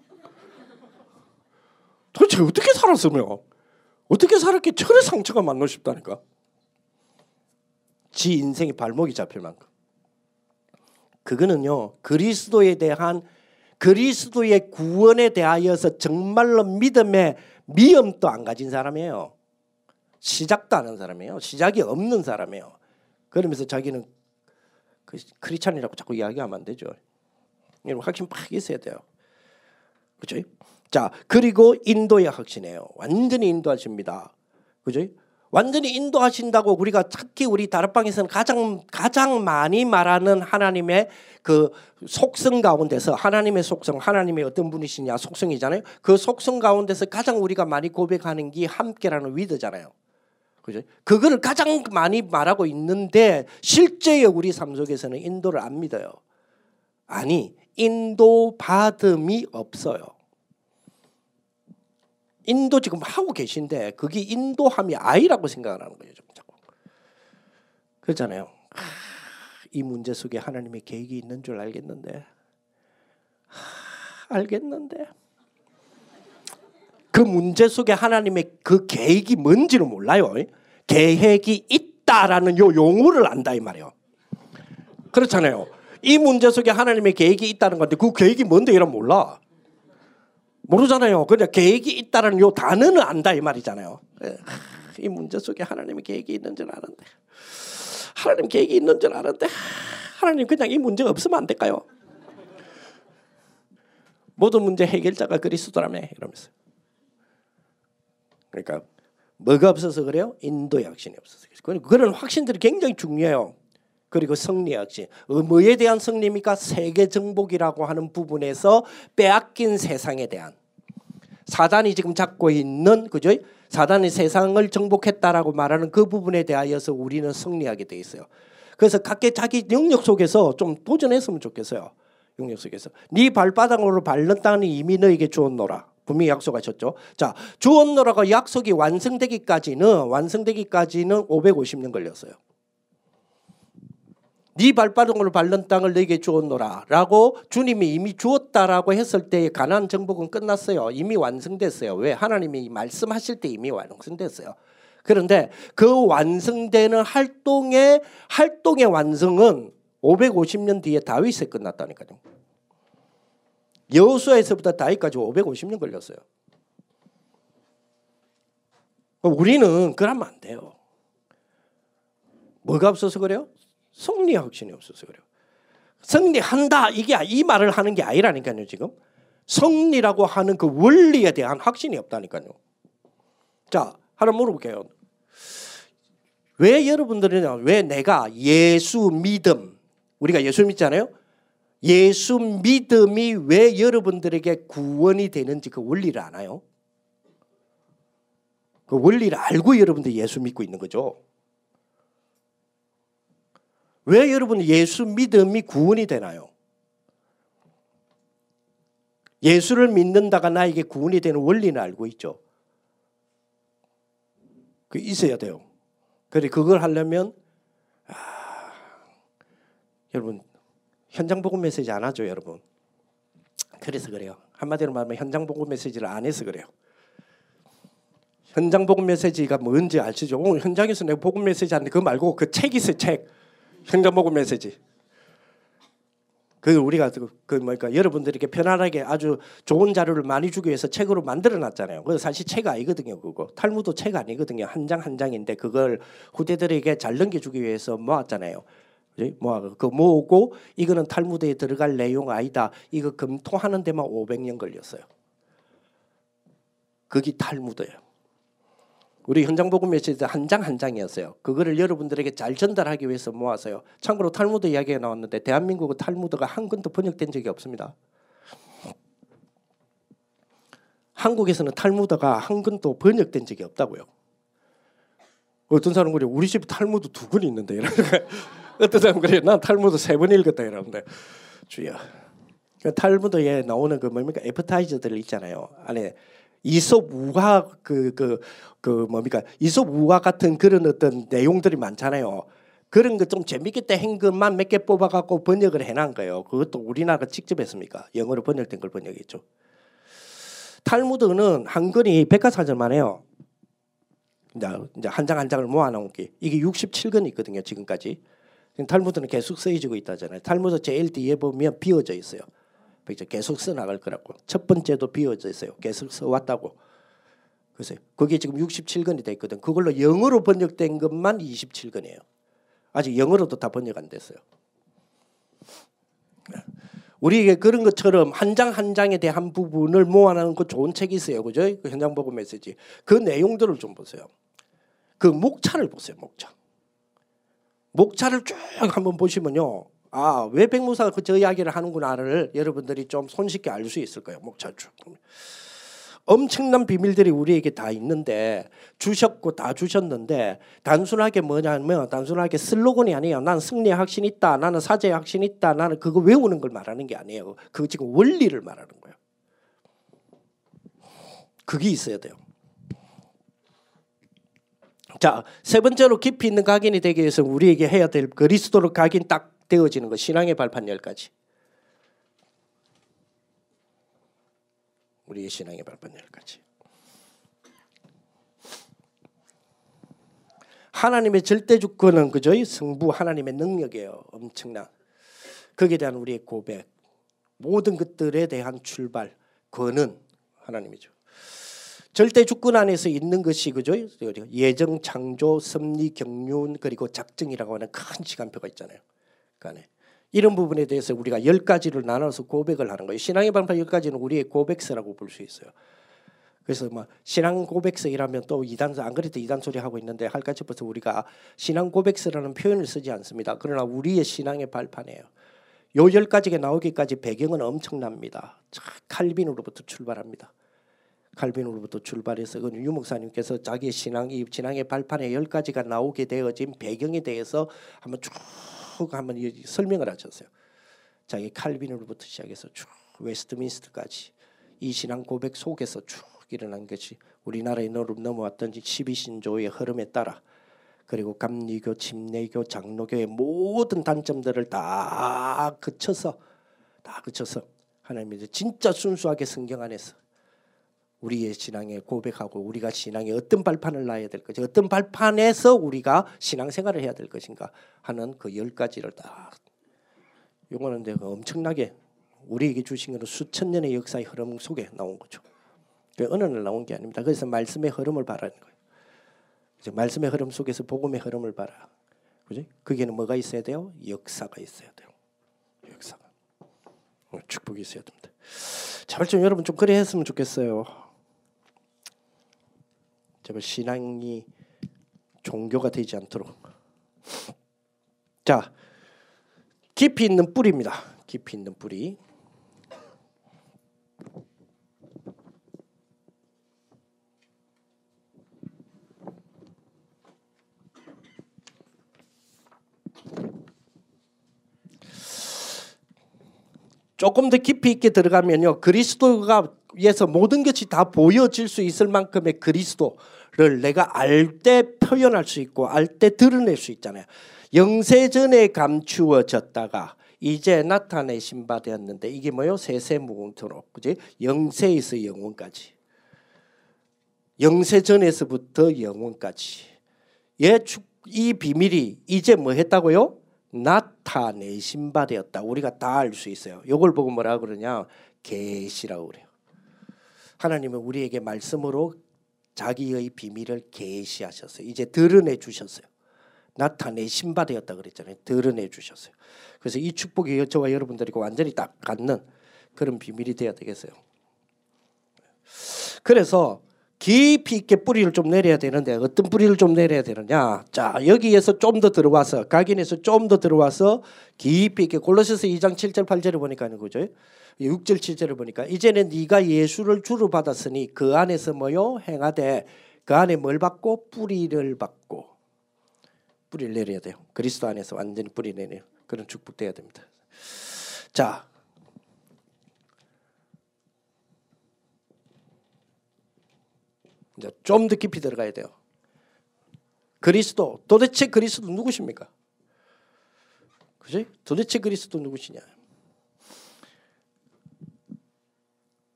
도대체 어떻게 살았으며 어떻게 살았기에 저래 상처가 많나 싶다니까. 지 인생의 발목이 잡힐 만큼. 그거는요 그리스도에 대한 그리스도의 구원에 대하여서 정말로 믿음의 미움도 안 가진 사람이에요. 시작도 안 한 사람이에요. 시작이 없는 사람이에요. 그러면서 자기는 그 크리스찬이라고 자꾸 이야기하면 안 되죠. 여러분 확신 팍 있어야 돼요. 그죠? 자 그리고 인도의 확신이에요. 완전히 인도하십니다. 그죠? 완전히 인도하신다고 우리가 특히 우리 다락방에서는 가장 가장 많이 말하는 하나님의 그 속성 가운데서 하나님의 속성, 하나님의 어떤 분이시냐 속성이잖아요. 그 속성 가운데서 가장 우리가 많이 고백하는 게 함께라는 위드잖아요. 그죠? 그거를 가장 많이 말하고 있는데 실제의 우리 삶 속에서는 인도를 안 믿어요. 아니, 인도 받음이 없어요. 인도 지금 하고 계신데 그게 인도함이 아니라고 생각을 하는 거예요. 자꾸. 그렇잖아요. 아, 이 문제 속에 하나님의 계획이 있는 줄 알겠는데 아, 알겠는데 그 문제 속에 하나님의 그 계획이 뭔지는 몰라요. 계획이 있다라는 요 용어를 안다 이 말이에요. 그렇잖아요. 이 문제 속에 하나님의 계획이 있다는 건데 그 계획이 뭔데 이런 몰라. 모르잖아요. 그냥 계획이 있다는 요 단어는 안다 이 말이잖아요. 예. 이 문제 속에 하나님의 계획이 있는 줄 아는데 하나님 계획이 있는 줄 아는데 하나님 그냥 이 문제가 없으면 안 될까요? 모든 문제 해결자가 그리스도라며 이러면서 그러니까 뭐가 없어서 그래요? 인도의 확신이 없어서 그런 확신들이 굉장히 중요해요. 그리고. 어, 뭐에 대한 승리입니까? 세계 정복이라고 하는 부분에서 빼앗긴 세상에 대한 사단이 지금 잡고 있는 그죠? 사단이 세상을 정복했다라고 말하는 그 부분에 대하여서 우리는 승리하게 돼 있어요. 그래서 각기 자기 영역 속에서 좀 도전했으면 좋겠어요. 영역 속에서 네 발바닥으로 밟는 땅이 이미 너에게 주었노라. 분명히 약속하셨죠. 자, 주었노라가 약속이 완성되기까지는 완성되기까지는 550년 걸렸어요. 네 발바닥으로 밟는 땅을 너에게 주었노라라고 주님이 이미 주었다라고 했을 때 가나안 정복은 끝났어요. 이미 완성됐어요. 왜? 하나님이 말씀하실 때 이미 완성됐어요. 그런데 그 완성되는 활동의 활동의 완성은 550년 뒤에 다윗에 끝났다니까요. 여호수아에서부터 다윗까지 550년 걸렸어요. 우리는 그러면 안 돼요. 뭐가 없어서 그래요? 승리 확신이 없어서 그래요. 승리한다 이게 이 말을 하는 게 아니라니까요 지금 승리라고 하는 그 원리에 대한 확신이 없다니까요. 자 하나 물어볼게요. 왜 여러분들은 왜 내가 예수 믿음 우리가 예수 믿잖아요. 예수 믿음이 왜 여러분들에게 구원이 되는지 그 원리를 아나요? 그 원리를 알고 여러분들 예수 믿고 있는 거죠. 왜 여러분 예수 믿음이 구원이 되나요? 예수를 믿는다가 나에게 구원이 되는 원리는 알고 있죠. 그 있어야 돼요. 그래 그걸 하려면 아, 여러분 현장 복음 메시지 안 하죠, 여러분. 그래서 그래요. 한마디로 말하면 현장 복음 메시지를 안 해서 그래요. 현장 복음 메시지가 뭔지 아시죠? 오늘 현장에서 내가 복음 메시지 하는데 그거 말고 그 책 있어요, 책. 현장 복음 메시지. 그 우리가 그, 그 뭐니까 여러분들에게 편안하게 아주 좋은 자료를 많이 주기 위해서 책으로 만들어 놨잖아요. 그 사실 책 아니거든요, 그거. 탈무도 책 아니거든요. 한 장한 장인데 그걸 후대들에게 잘 넘겨주기 위해서 모았잖아요. 뭐그 모으고 이거는 탈무드에 들어갈 내용 아니다. 이거 검토하는 데만 500년 걸렸어요. 그게 탈무드예요. 우리 현장 복음 메시지 한장 한 장이었어요. 그거를 여러분들에게 잘 전달하기 위해서 모아서요. 참고로 탈무드 이야기가 나왔는데 대한민국은 탈무드가 한 권도 번역된 적이 없습니다. 한국에서는 탈무드가 한 권도 번역된 적이 없다고요. 어떤 사람은 그래 우리 집 탈무드 두 권이 있는데 어떤 사람은 그래 난 탈무드 세 번 읽었다 이러는데 주여 그 탈무드에 나오는 그 뭡니까 appetizer들 있잖아요 안에 이솝 우화 그그 그, 그 뭡니까 이솝 우화 같은 그런 어떤 내용들이 많잖아요. 그런 거 좀 재밌겠다 한 것만 몇 개 뽑아갖고 번역을 해놓은 거예요. 그것도 우리나라가 직접 했습니까? 영어로 번역된 걸 번역했죠. 탈무드는 한 권이 백과사전만 해요. 이제 한장한 장을 모아놓은 게 이게 67권 있거든요. 지금까지. 탈무드는 계속 쓰여지고 있다잖아요. 탈무드 제일 뒤에 보면 비어져 있어요. 계속 써 나갈 거라고. 첫 번째도 비어져 있어요. 계속 써 왔다고. 그래서 그게 지금 67권이 돼 있거든. 그걸로 영어로 번역된 것만 27권이에요. 아직 영어로도 다 번역 안 됐어요. 우리에게 그런 것처럼 한 장한 장에 대한 부분을 모아놓은 그 좋은 책이 있어요. 그죠? 그 현장 보고 메시지. 그 내용들을 좀 보세요. 그 목차를 보세요. 목차. 목차를 쭉 한번 보시면요. 아, 왜 백무사가 그 저 이야기를 하는구나를 여러분들이 좀 손쉽게 알 수 있을 거예요. 목차 쭉. 엄청난 비밀들이 우리에게 다 있는데 주셨고 다 주셨는데 단순하게 뭐냐면 단순하게 슬로건이 아니에요. 나는 승리의 확신 있다. 나는 사제의 확신 있다. 나는 그거 외우는 걸 말하는 게 아니에요. 그 지금 원리를 말하는 거예요. 그게 있어야 돼요. 자, 세 번째로 깊이 있는 각인이 되기 위해서 우리에게 해야 될 그리스도로 각인 딱 되어지는 것 신앙의 발판 열 가지. 우리의 신앙의 발판 열 가지. 하나님의 절대 주권은 그죠? 성부 하나님의 능력이에요. 엄청난. 거기에 대한 우리의 고백, 모든 것들에 대한 출발, 그는 하나님이죠. 절대 주권 안에서 있는 것이 그죠? 예정, 창조, 섭리, 경륜 그리고 작정이라고 하는 큰 시간표가 있잖아요. 그 안에 이런 부분에 대해서 우리가 열 가지를 나눠서 고백을 하는 거예요. 신앙의 방법 열 가지는 우리의 고백서라고 볼 수 있어요. 그래서 뭐 신앙 고백서 이라면 또 이단 안 그래도 이단 소리 하고 있는데 할까지부터 우리가 신앙 고백서라는 표현을 쓰지 않습니다. 그러나 우리의 신앙의 발판이에요. 요열 가지가 나오기까지 배경은 엄청납니다. 칼빈으로부터 출발합니다. 칼빈으로부터 출발해서 그 유목사님께서 자기 신앙 이 신앙의 발판에 열 가지가 나오게 되어진 배경에 대해서 한번 쭉 한번 설명을 하셨어요. 자기 칼빈으로부터 시작해서 쭉 웨스트민스터까지 이 신앙 고백 속에서 쭉 일어난 것이 우리나라에 넘어왔던 12신조의 흐름에 따라 그리고 감리교, 침례교, 장로교의 모든 단점들을 다 그쳐서 다 그쳐서 하나님이 진짜 순수하게 성경 안에서 우리의 신앙에 고백하고 우리가 신앙에 어떤 발판을 놔야 될 것인가 어떤 발판에서 우리가 신앙생활을 해야 될 것인가 하는 그 열 가지를 딱 요거는 내가 엄청나게 우리에게 주신 것은 수천 년의 역사의 흐름 속에 나온 거죠. 그 어느 날 나온 게 아닙니다. 그래서 말씀의 흐름을 바라는 거예요. 이제 말씀의 흐름 속에서 복음의 흐름을 봐라. 그지? 거기에는 뭐가 있어야 돼요? 역사가 있어야 돼요. 역사가. 어, 축복이 있어야 됩니다. 좀 여러분 좀 그래 했으면 좋겠어요. 제발 신앙이 종교가 되지 않도록. 자, 깊이 있는 뿌리입니다. 깊이 있는 뿌리. 조금 더 깊이 있게 들어가면요. 그리스도가 위해서 모든 것이 다 보여질 수 있을 만큼의 그리스도를 내가 알 때 표현할 수 있고 알 때 드러낼 수 있잖아요. 영세전에 감추어졌다가 이제 나타내신 바 되었는데 이게 뭐요? 세세무궁토록 그지? 영세에서 영원까지. 영세전에서부터 영원까지. 예, 이 비밀이 이제 뭐 했다고요? 나타내신 바 되었다. 우리가 다 알 수 있어요. 이걸 보고 뭐라 그러냐? 계시라고 그래요. 하나님은 우리에게 말씀으로 자기의 비밀을 계시하셨어요. 이제 드러내 주셨어요. 나타내신 바 되었다 그랬잖아요. 드러내 주셨어요. 그래서 이 축복이 저와 여러분들이 완전히 딱 갖는 그런 비밀이 되어야 되겠어요. 그래서 깊이 있게 뿌리를 좀 내려야 되는데 어떤 뿌리를 좀 내려야 되느냐? 자 여기에서 좀 더 들어와서 각인에서 좀 더 들어와서 깊이 있게 골로새서 2장 7절 8절을 보니까 는 거죠. 6절 7절을 보니까 이제는 네가 예수를 주로 받았으니 그 안에서 뭐요 행하되 그 안에 뭘 받고 뿌리를 받고 뿌리를 내려야 돼요. 그리스도 안에서 완전히 뿌리 내려 그런 축복돼야 됩니다. 자 이제 좀 더 깊이 들어가야 돼요. 그리스도 도대체 그리스도 누구십니까? 그지? 도대체 그리스도 누구시냐?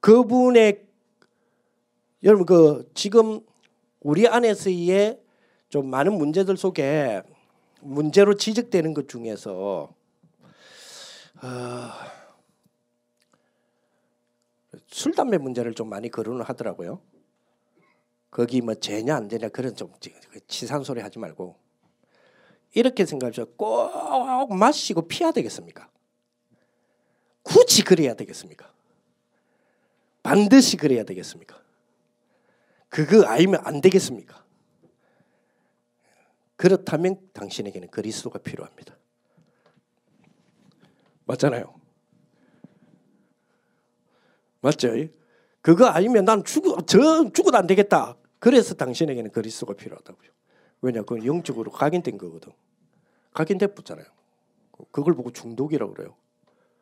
그분의 여러분 그 지금 우리 안에서의 좀 많은 문제들 속에 문제로 지적되는 것 중에서 어, 술 담배 문제를 좀 많이 거론을 하더라고요. 거기 뭐 죄냐 안 되냐 그런 좀 치산 소리 하지 말고 이렇게 생각하죠. 꼭 마시고 피해야 되겠습니까? 굳이 그래야 되겠습니까? 반드시 그래야 되겠습니까? 그거 알면 안 되겠습니까? 그렇다면 당신에게는 그리스도가 필요합니다. 맞잖아요. 맞죠? 그거 아니면 난 죽어 저 죽어도 안 되겠다. 그래서 당신에게는 그리스도가 필요하다고요. 왜냐, 그건 영적으로 각인된 거거든. 각인됐잖아요. 그걸 보고 중독이라고 그래요.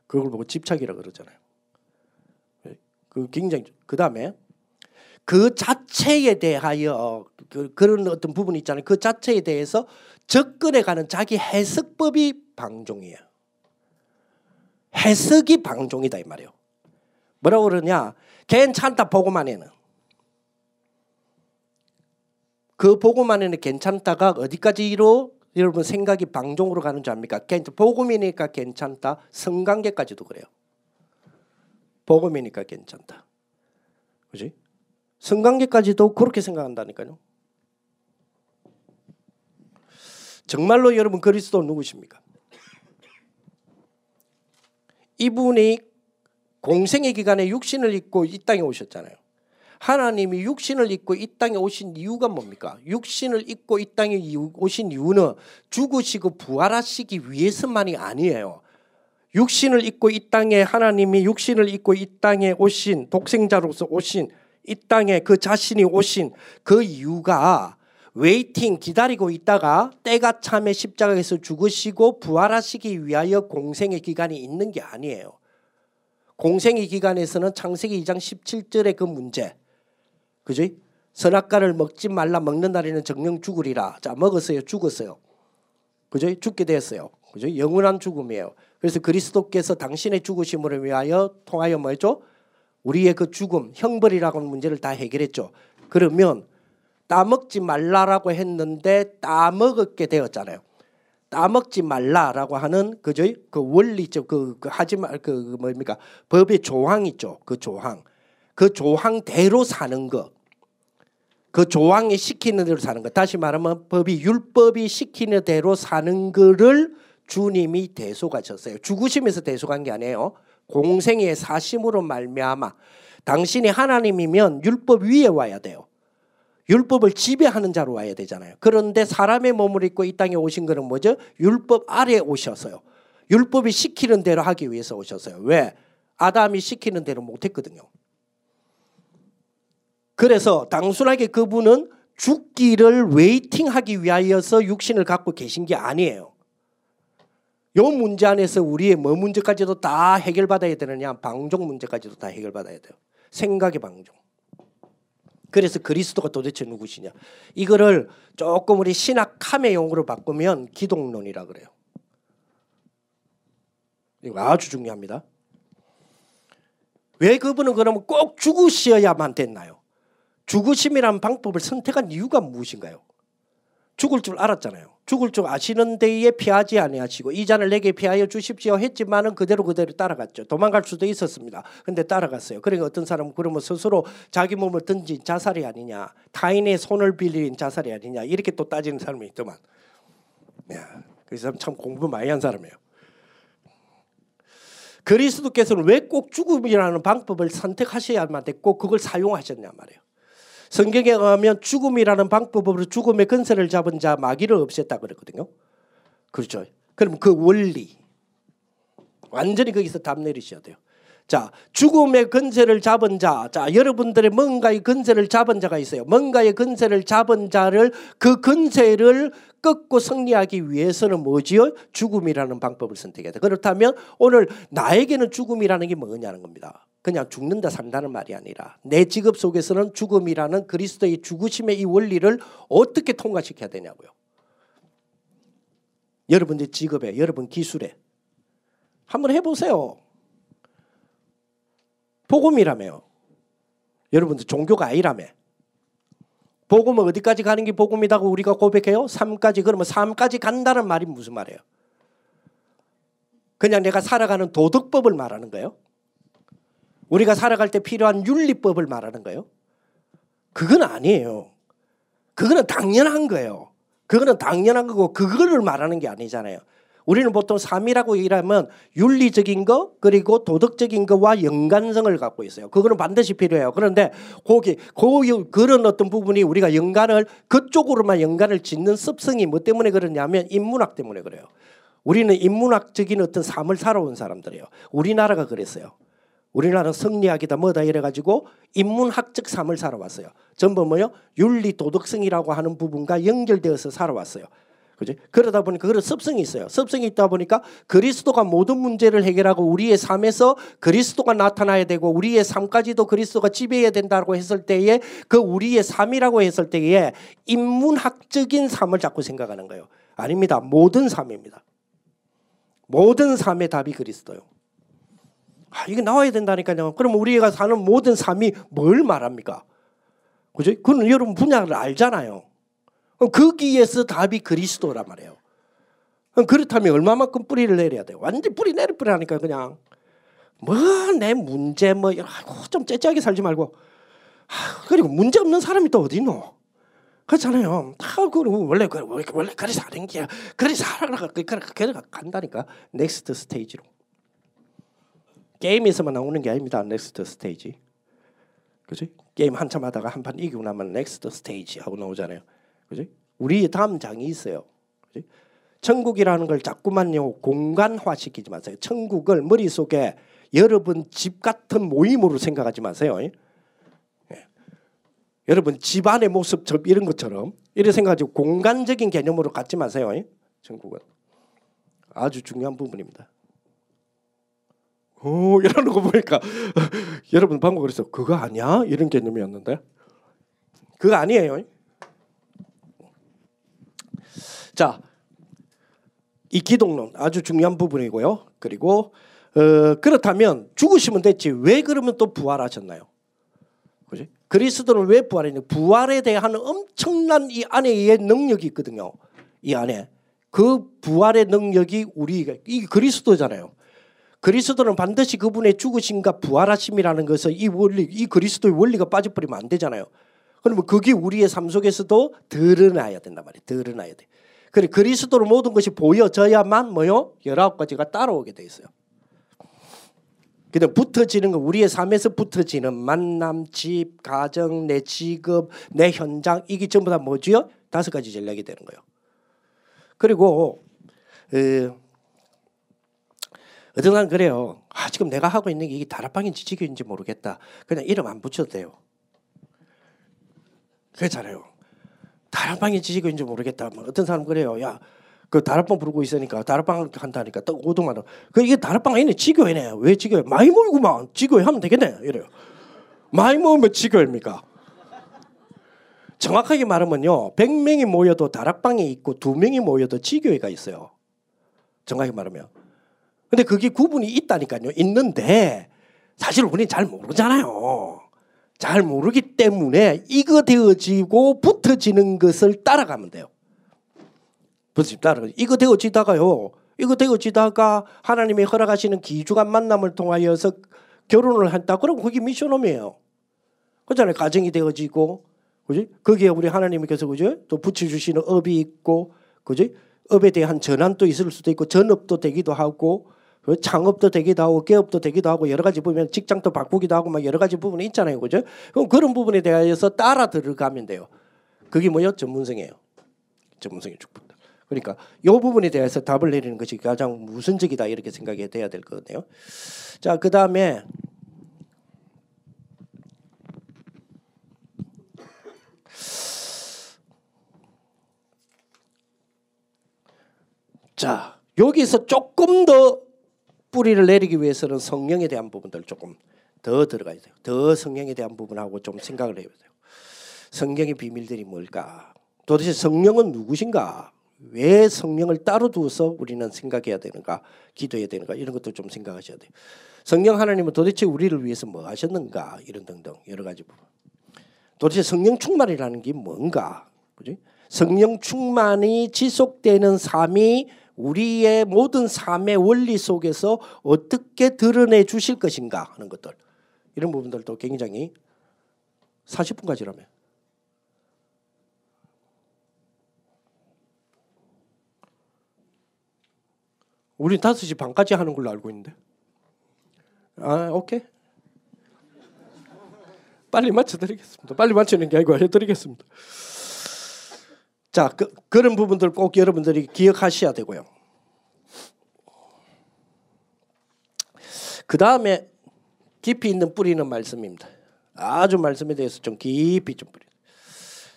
그걸 보고 집착이라고 그러잖아요. 예? 그 굉장히 그 다음에 그 자체에 대하여 그, 그런 어떤 부분이 있잖아요. 그 자체에 대해서 접근해 가는 자기 해석법이 방종이에요. 해석이 방종이다 이 말이에요. 뭐라고 그러냐? 괜찮다 보고만 해는. 그 복음안에는 괜찮다가 어디까지로 여러분 생각이 방종으로 가는 줄 압니까? 복음이니까 괜찮다. 성관계까지도 그래요. 복음이니까 괜찮다. 그지? 성관계까지도 그렇게 생각한다니까요. 정말로 여러분 그리스도 누구십니까? 이분이 공생의 기간에 육신을 입고 이 땅에 오셨잖아요. 하나님이 육신을 입고 이 땅에 오신 이유가 뭡니까? 육신을 입고 이 땅에 오신 이유는 죽으시고 부활하시기 위해서만이 아니에요. 육신을 입고 이 땅에 하나님이 육신을 입고 이 땅에 오신 독생자로서 오신 이 땅에 그 자신이 오신 그 이유가 waiting 기다리고 있다가 때가 차매 십자가에서 죽으시고 부활하시기 위하여 공생애 기간이 있는 게 아니에요. 공생의 기간에서는 창세기 2장 17절의 그 문제. 그죠? 선악과를 먹지 말라 먹는 날에는 정령 죽으리라. 자, 먹었어요. 죽었어요. 그죠? 죽게 되었어요. 그죠? 영원한 죽음이에요. 그래서 그리스도께서 당신의 죽으심을 위하여 통하여 뭐죠? 우리의 그 죽음, 형벌이라고 하는 문제를 다 해결했죠. 그러면 따먹지 말라라고 했는데 따먹게 되었잖아요. 따먹지 말라라고 하는 그죠? 그 원리적 그, 그 하지 말그 그 뭡니까? 법의 조항 있죠. 그 조항. 그 조항대로 사는 거. 그 조항이 시키는 대로 사는 것. 다시 말하면 법이 율법이 시키는 대로 사는 거를 주님이 대속하셨어요. 죽으시면서 대속한 게 아니에요. 공생의 사심으로 말미암아 당신이 하나님이면 율법 위에 와야 돼요. 율법을 지배하는 자로 와야 되잖아요. 그런데 사람의 몸을 입고 이 땅에 오신 것은 뭐죠? 율법 아래 오셔서요. 율법이 시키는 대로 하기 위해서 오셨어요. 왜? 아담이 시키는 대로 못했거든요. 그래서 단순하게 그분은 죽기를 웨이팅하기 위하여서 육신을 갖고 계신 게 아니에요. 요 문제 안에서 우리의 뭐 문제까지도 다 해결받아야 되느냐? 방종 문제까지도 다 해결받아야 돼요. 생각의 방종. 그래서 그리스도가 도대체 누구시냐? 이거를 조금 우리 신학 카메 용어로 바꾸면 기독론이라 그래요. 이거 아주 중요합니다. 왜 그분은 그러면 꼭 죽으셔야만 됐나요? 죽으심이란 방법을 선택한 이유가 무엇인가요? 죽을 줄 알았잖아요. 죽을 줄 아시는 데에 피하지 아니하시고 이 잔을 내게 피하여 주십시오 했지만은 그대로 그대로 따라갔죠. 도망갈 수도 있었습니다. 근데 따라갔어요. 그러니까 어떤 사람은 그러면 스스로 자기 몸을 던진 자살이 아니냐, 타인의 손을 빌린 자살이 아니냐 이렇게 또 따지는 사람이 있더만. 야, 그 사람 참 공부 많이 한 사람이에요. 그리스도께서는 왜 꼭 죽음이라는 방법을 선택하셔야만 됐고 그걸 사용하셨냐 말이에요. 성경에 의하면 죽음이라는 방법으로 죽음의 근세를 잡은 자 마귀를 없앴다 그랬거든요. 그렇죠. 그럼 그 원리 완전히 거기서 답 내리셔야 돼요. 자, 죽음의 근세를 잡은 자. 자, 여러분들의 뭔가의 근세를 잡은 자가 있어요. 뭔가의 근세를 잡은 자를 그 근세를 꺾고 승리하기 위해서는 뭐지요? 죽음이라는 방법을 선택해야 돼. 그렇다면 오늘 나에게는 죽음이라는 게 뭐냐는 겁니다. 그냥 죽는다 산다는 말이 아니라 내 직업 속에서는 죽음이라는 그리스도의 죽으심의 이 원리를 어떻게 통과시켜야 되냐고요. 여러분들 직업에, 여러분 기술에 한번 해보세요. 복음이라며요. 여러분들 종교가 아니라며. 복음은 어디까지 가는 게 복음이라고 우리가 고백해요? 3까지. 그러면 3까지 간다는 말이 무슨 말이에요? 그냥 내가 살아가는 도덕법을 말하는 거예요? 우리가 살아갈 때 필요한 윤리법을 말하는 거예요? 그건 아니에요. 그거는 당연한 거예요. 그거는 당연한 거고 그거를 말하는 게 아니잖아요. 우리는 보통 삶이라고 일하면 윤리적인 거 그리고 도덕적인 거와 연관성을 갖고 있어요. 그거는 반드시 필요해요. 그런데 거기 그 그런 어떤 부분이 우리가 연관을 그쪽으로만 연관을 짓는 습성이 뭐 때문에 그러냐면 인문학 때문에 그래요. 우리는 인문학적인 어떤 삶을 살아온 사람들이에요. 우리나라가 그랬어요. 우리나라는 성리학이다 뭐다 이래가지고 인문학적 삶을 살아왔어요. 전부 뭐요? 윤리 도덕성이라고 하는 부분과 연결되어서 살아왔어요. 그죠? 그러다 보니까 그런 습성이 있어요. 습성이 있다 보니까 그리스도가 모든 문제를 해결하고 우리의 삶에서 그리스도가 나타나야 되고 우리의 삶까지도 그리스도가 지배해야 된다고 했을 때에 그 우리의 삶이라고 했을 때에 인문학적인 삶을 자꾸 생각하는 거예요. 아닙니다. 모든 삶입니다. 모든 삶의 답이 그리스도요. 아, 이게 나와야 된다니까요. 그럼 우리가 사는 모든 삶이 뭘 말합니까? 그죠? 그건 여러분 분야를 알잖아요. 거기에서 답이 그리스도란 말이에요. 그렇다면 얼마만큼 뿌리를 내려야 돼요? 완전 뿌리 내릴 뿌리 하니까 그냥 뭐 내 문제 뭐좀 째째하게 살지 말고 아, 그리고 문제 없는 사람이 또 어디 있노? 그렇잖아요. 다그 원래 원래 원래 그래 사는 게 그래 살아가 그래 그래 간다니까 next stage로. 게임에서만 나오는 게 아닙니다. next stage. 그지? 게임 한참 하다가 한 판 이기고 나면 next stage 하고 나오잖아요. 그지? 우리 다음 장이 있어요. 그지? 천국이라는 걸 자꾸만요 공간화 시키지 마세요. 천국을 머릿속에 여러분 집 같은 모임으로 생각하지 마세요. 예. 여러분 집안의 모습 이런 것처럼 이래 생각하지 공간적인 개념으로 갖지 마세요. 전국은 아주 중요한 부분입니다. 오 이러는 거 보니까 여러분 방금 그랬어 그거 아니야 이런 개념이었는데 그거 아니에요. 자, 이 기독론 아주 중요한 부분이고요. 그리고 어, 그렇다면 죽으시면 됐지 왜 그러면 또 부활하셨나요? 그지? 그리스도는 왜 부활했냐? 부활에 대한 엄청난 이 안에 의 능력이 있거든요. 이 안에 그 부활의 능력이 우리가 이 그리스도잖아요. 그리스도는 반드시 그분의 죽으심과 부활하심이라는 것을 이 원리, 이 그리스도의 원리가 빠져버리면 안 되잖아요. 그러면 그게 우리의 삶 속에서도 드러나야 된단 말이에요. 드러나야 돼. 그래 그리스도로 모든 것이 보여져야만 뭐요? 열아홉 가지가 따라오게 돼 있어요. 그냥 붙어지는 거 우리의 삶에서 붙어지는 만남, 집, 가정, 내 직업, 내 현장 이게 전부 다 뭐지요? 다섯 가지 전략이 되는 거예요. 그리고 어, 어떤 사람 그래요. 아 지금 내가 하고 있는 게 이게 다락방인지 지교인지 모르겠다. 그냥 이름 안 붙여도 돼요. 그렇잖아요. 다락방이 지지교인지 모르겠다. 뭐 어떤 사람 그래요. 야, 그 다락방 부르고 있으니까 다락방 한다니까 또 5등만 원. 그 이게 다락방 아니네. 지교회네. 왜 지교회? 많이 모이구만. 지교회 하면 되겠네. 이래요. 많이 모으면 지교회입니까? 정확하게 말하면요. 100명이 모여도 다락방에 있고 2명이 모여도 지교회가 있어요. 정확하게 말하면. 근데 그게 구분이 있다니까요. 있는데 사실 우리는 잘 모르잖아요. 잘 모르기 때문에 이거 되어지고 붙어지는 것을 따라가면 돼요. 붙어지 따라가. 이거 되어지다가요. 이거 되어지다가 하나님이 허락하시는 기주간 만남을 통하여서 결혼을 한다. 그럼 그게 미션홈이에요. 그잖아요. 가정이 되어지고, 그지? 거기에 우리 하나님께서 그죠? 또 붙여주시는 업이 있고, 그지? 업에 대한 전환도 있을 수도 있고, 전업도 되기도 하고, 그 창업도 되기도 하고 개업도 되기도 하고 여러 가지 보면 직장도 바꾸기도 하고 막 여러 가지 부분이 있잖아요. 그죠? 그럼 그런 부분에 대해서 따라 들어가면 돼요. 그게 뭐요? 전문성이에요. 전문성의 축복. 그러니까 이 부분에 대해서 답을 내리는 것이 가장 우선적이다 이렇게 생각이 돼야 될 거네요. 자, 그 다음에 자, 여기서 조금 더 뿌리를 내리기 위해서는 성령에 대한 부분들 조금 더 들어가야 돼요. 더 성령에 대한 부분하고 좀 생각을 해야 돼요. 성경의 비밀들이 뭘까? 도대체 성령은 누구신가? 왜 성령을 따로 두어서 우리는 생각해야 되는가? 기도해야 되는가? 이런 것도 좀 생각하셔야 돼요. 성령 하나님은 도대체 우리를 위해서 뭐 하셨는가? 이런 등등 여러 가지 부분. 도대체 성령 충만이라는 게 뭔가? 그지? 성령 충만이 지속되는 삶이 우리의 모든 삶의 원리 속에서 어떻게 드러내 주실 것인가 하는 것들. 이런 부분들도 굉장히 40분까지라면. 우리 5시 반까지 하는 걸로 알고 있는데. 아 오케이. 빨리 맞춰드리겠습니다. 빨리 맞추는 게 아니고 해드리겠습니다 자, 그, 그런 부분들 꼭 여러분들이 기억하셔야 되고요. 그 다음에 깊이 있는 뿌리는 말씀입니다. 아주 말씀에 대해서 좀 깊이 좀 뿌리.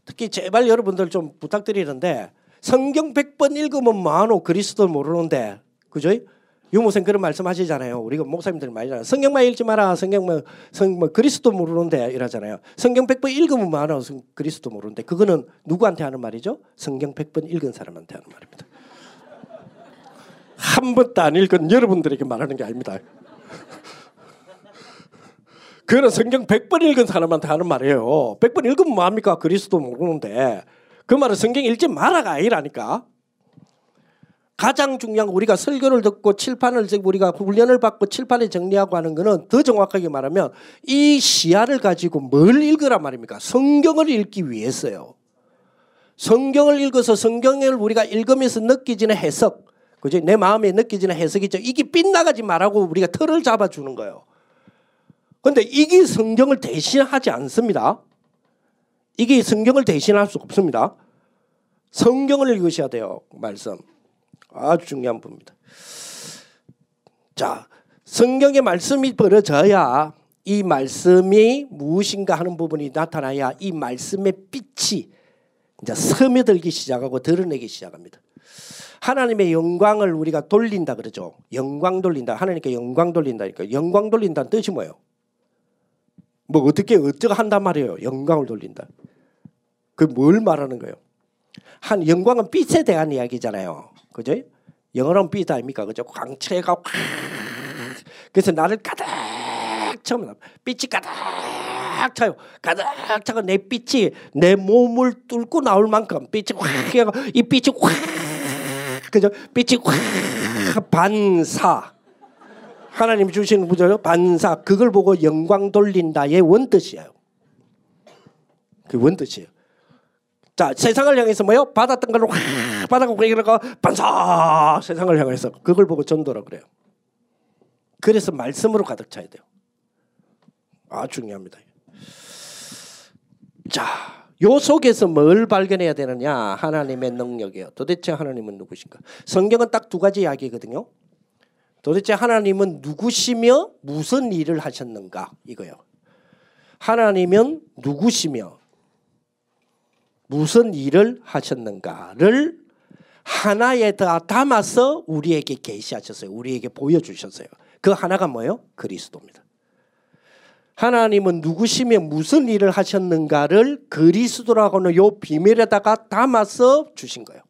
특히 제발 여러분들 좀 부탁드리는데 성경 100번 읽으면 많어 그리스도 모르는데 그죠? 유모생 그런 말씀하시잖아요. 우리가 목사님들 많이 잖아요 성경만 읽지 마라. 성경만 성뭐 그리스도 모르는데 이러잖아요. 성경 100번 읽으면 많아 그리스도 모르는데 그거는 누구한테 하는 말이죠? 성경 100번 읽은 사람한테 하는 말입니다. 한 번도 안 읽은 여러분들에게 말하는 게 아닙니다. 그거는 성경 100번 읽은 사람한테 하는 말이에요. 100번 읽으면 뭐합니까? 그리스도 모르는데 그 말은 성경 읽지 마라가 아니라니까. 가장 중요한 거 우리가 설교를 듣고 칠판을 우리가 훈련을 받고 칠판에 정리하고 하는 거는 더 정확하게 말하면 이 시야를 가지고 뭘 읽으란 말입니까? 성경을 읽기 위해서요. 성경을 읽어서 성경을 우리가 읽으면서 느끼지는 해석, 그죠? 내 마음에 느끼지는 해석이죠. 이게 빗나가지 말라고 우리가 틀을 잡아주는 거예요. 근데 이게 성경을 대신하지 않습니다. 이게 성경을 대신할 수 없습니다. 성경을 읽으셔야 돼요. 말씀. 아주 중요한 부분입니다. 자, 성경의 말씀이 벌어져야 이 말씀이 무엇인가 하는 부분이 나타나야 이 말씀의 빛이 이제 스며들기 시작하고 드러내기 시작합니다. 하나님의 영광을 우리가 돌린다 그러죠. 영광 돌린다. 하나님께 영광 돌린다니까. 영광 돌린다는 뜻이 뭐예요? 뭐 어떻게 어쩌고 한단 말이에요. 영광을 돌린다. 그 뭘 말하는 거예요? 한 영광은 빛에 대한 이야기잖아요. 그죠? 영어로는 빛 아닙니까? 그죠? 광채가 확 그래서 나를 가득 채우면 빛이 가득 차요. 가득 차고 내 빛이 내 몸을 뚫고 나올 만큼 빛이 확 해가 이 빛이 확 그죠? 빛이 확 반사 하나님 주시는 부죠 반사 그걸 보고 영광 돌린다의 원뜻이에요. 그 원뜻이에요. 자 세상을 향해서 뭐요? 받았던 걸로 확 받아고 그러니까 반사 세상을 향해서 그걸 보고 전도라 그래요. 그래서 말씀으로 가득 차야 돼요. 아 중요합니다. 자, 요 속에서 뭘 발견해야 되느냐? 하나님의 능력이에요. 도대체 하나님은 누구신가? 성경은 딱 두 가지 이야기거든요. 도대체 하나님은 누구시며 무슨 일을 하셨는가 이거요. 하나님은 누구시며 무슨 일을 하셨는가를 하나에 다 담아서 우리에게 계시하셨어요. 우리에게 보여주셨어요. 그 하나가 뭐예요? 그리스도입니다. 하나님은 누구시며 무슨 일을 하셨는가를 그리스도라고는 요 비밀에다가 담아서 주신 거예요.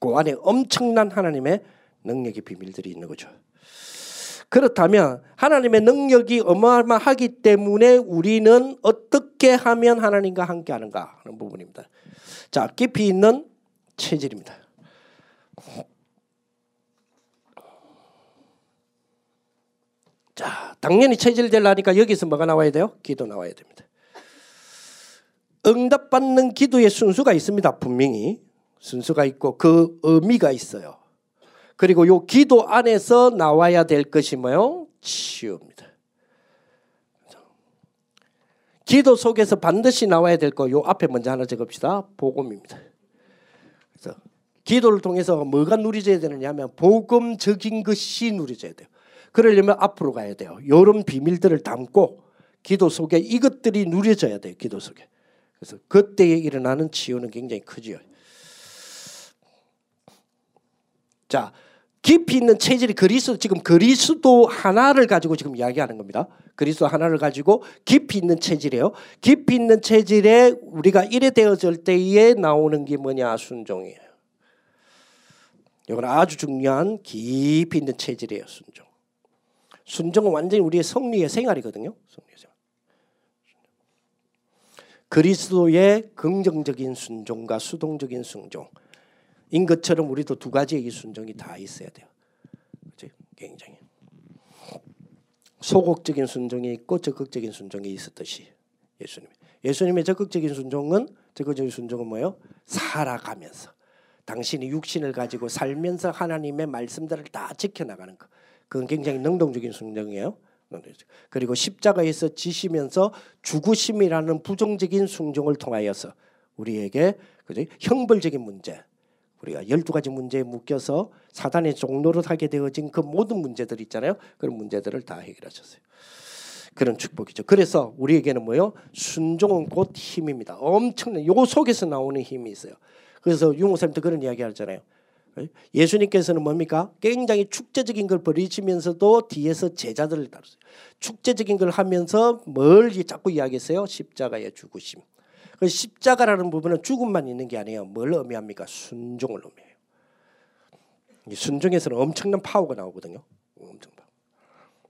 그 안에 엄청난 하나님의 능력의 비밀들이 있는 거죠. 그렇다면 하나님의 능력이 어마어마하기 때문에 우리는 어떻게 하면 하나님과 함께 하는가 하는 부분입니다. 자, 깊이 있는 체질입니다. 자, 당연히 체질 되려니까 여기서 뭐가 나와야 돼요? 기도 나와야 됩니다. 응답받는 기도의 순수가 있습니다. 분명히 순수가 있고 그 의미가 있어요. 그리고 요 기도 안에서 나와야 될 것이 뭐요? 치유입니다. 기도 속에서 반드시 나와야 될 거 요 앞에 먼저 하나 적읍시다. 복음입니다. 그래서 기도를 통해서 뭐가 누려져야 되느냐면 복음적인 것이 누려져야 돼요. 그러려면 앞으로 가야 돼요. 이런 비밀들을 담고 기도 속에 이것들이 누려져야 돼요. 기도 속에. 그래서 그때에 일어나는 치유는 굉장히 크지요. 자, 깊이 있는 체질이 그리스도 지금 그리스도 하나를 가지고 지금 이야기하는 겁니다. 그리스도 하나를 가지고 깊이 있는 체질이에요. 깊이 있는 체질에 우리가 이래 되어질 때에 나오는 게 뭐냐 순종이에요. 이건 아주 중요한 깊이 있는 체질이에요. 순종. 순종은 완전히 우리의 성리의 생활이거든요. 성리의 생활. 그리스도의 긍정적인 순종과 수동적인 순종. 인 것처럼 우리도 두 가지의 순종이 다 있어야 돼요. 그렇지? 굉장히 소극적인 순종이 있고 적극적인 순종이 있었듯이 예수님. 예수님의 적극적인 순종은 적극적인 순종은 뭐예요? 살아가면서 당신이 육신을 가지고 살면서 하나님의 말씀들을 다 지켜나가는 것. 그건 굉장히 능동적인 순종이에요. 그리고 십자가에서 지시면서 죽으심이라는 부정적인 순종을 통하여서 우리에게 그죠? 형벌적인 문제, 우리가 열두 가지 문제에 묶여서 사단의 종로로 하게 되어진 그 모든 문제들 있잖아요. 그런 문제들을 다 해결하셨어요. 그런 축복이죠. 그래서 우리에게는 뭐요? 순종은 곧 힘입니다. 엄청난 요 속에서 나오는 힘이 있어요. 그래서 유목사님도 그런 이야기 하잖아요. 예수님께서는 뭡니까? 굉장히 축제적인 걸 버리시면서도 뒤에서 제자들을 따르세요. 축제적인 걸 하면서 뭘 자꾸 이야기했어요? 십자가의 죽으심. 그 십자가라는 부분은 죽음만 있는 게 아니에요. 뭘 의미합니까? 순종을 의미해요. 순종에서는 엄청난 파워가 나오거든요. 엄청 파워.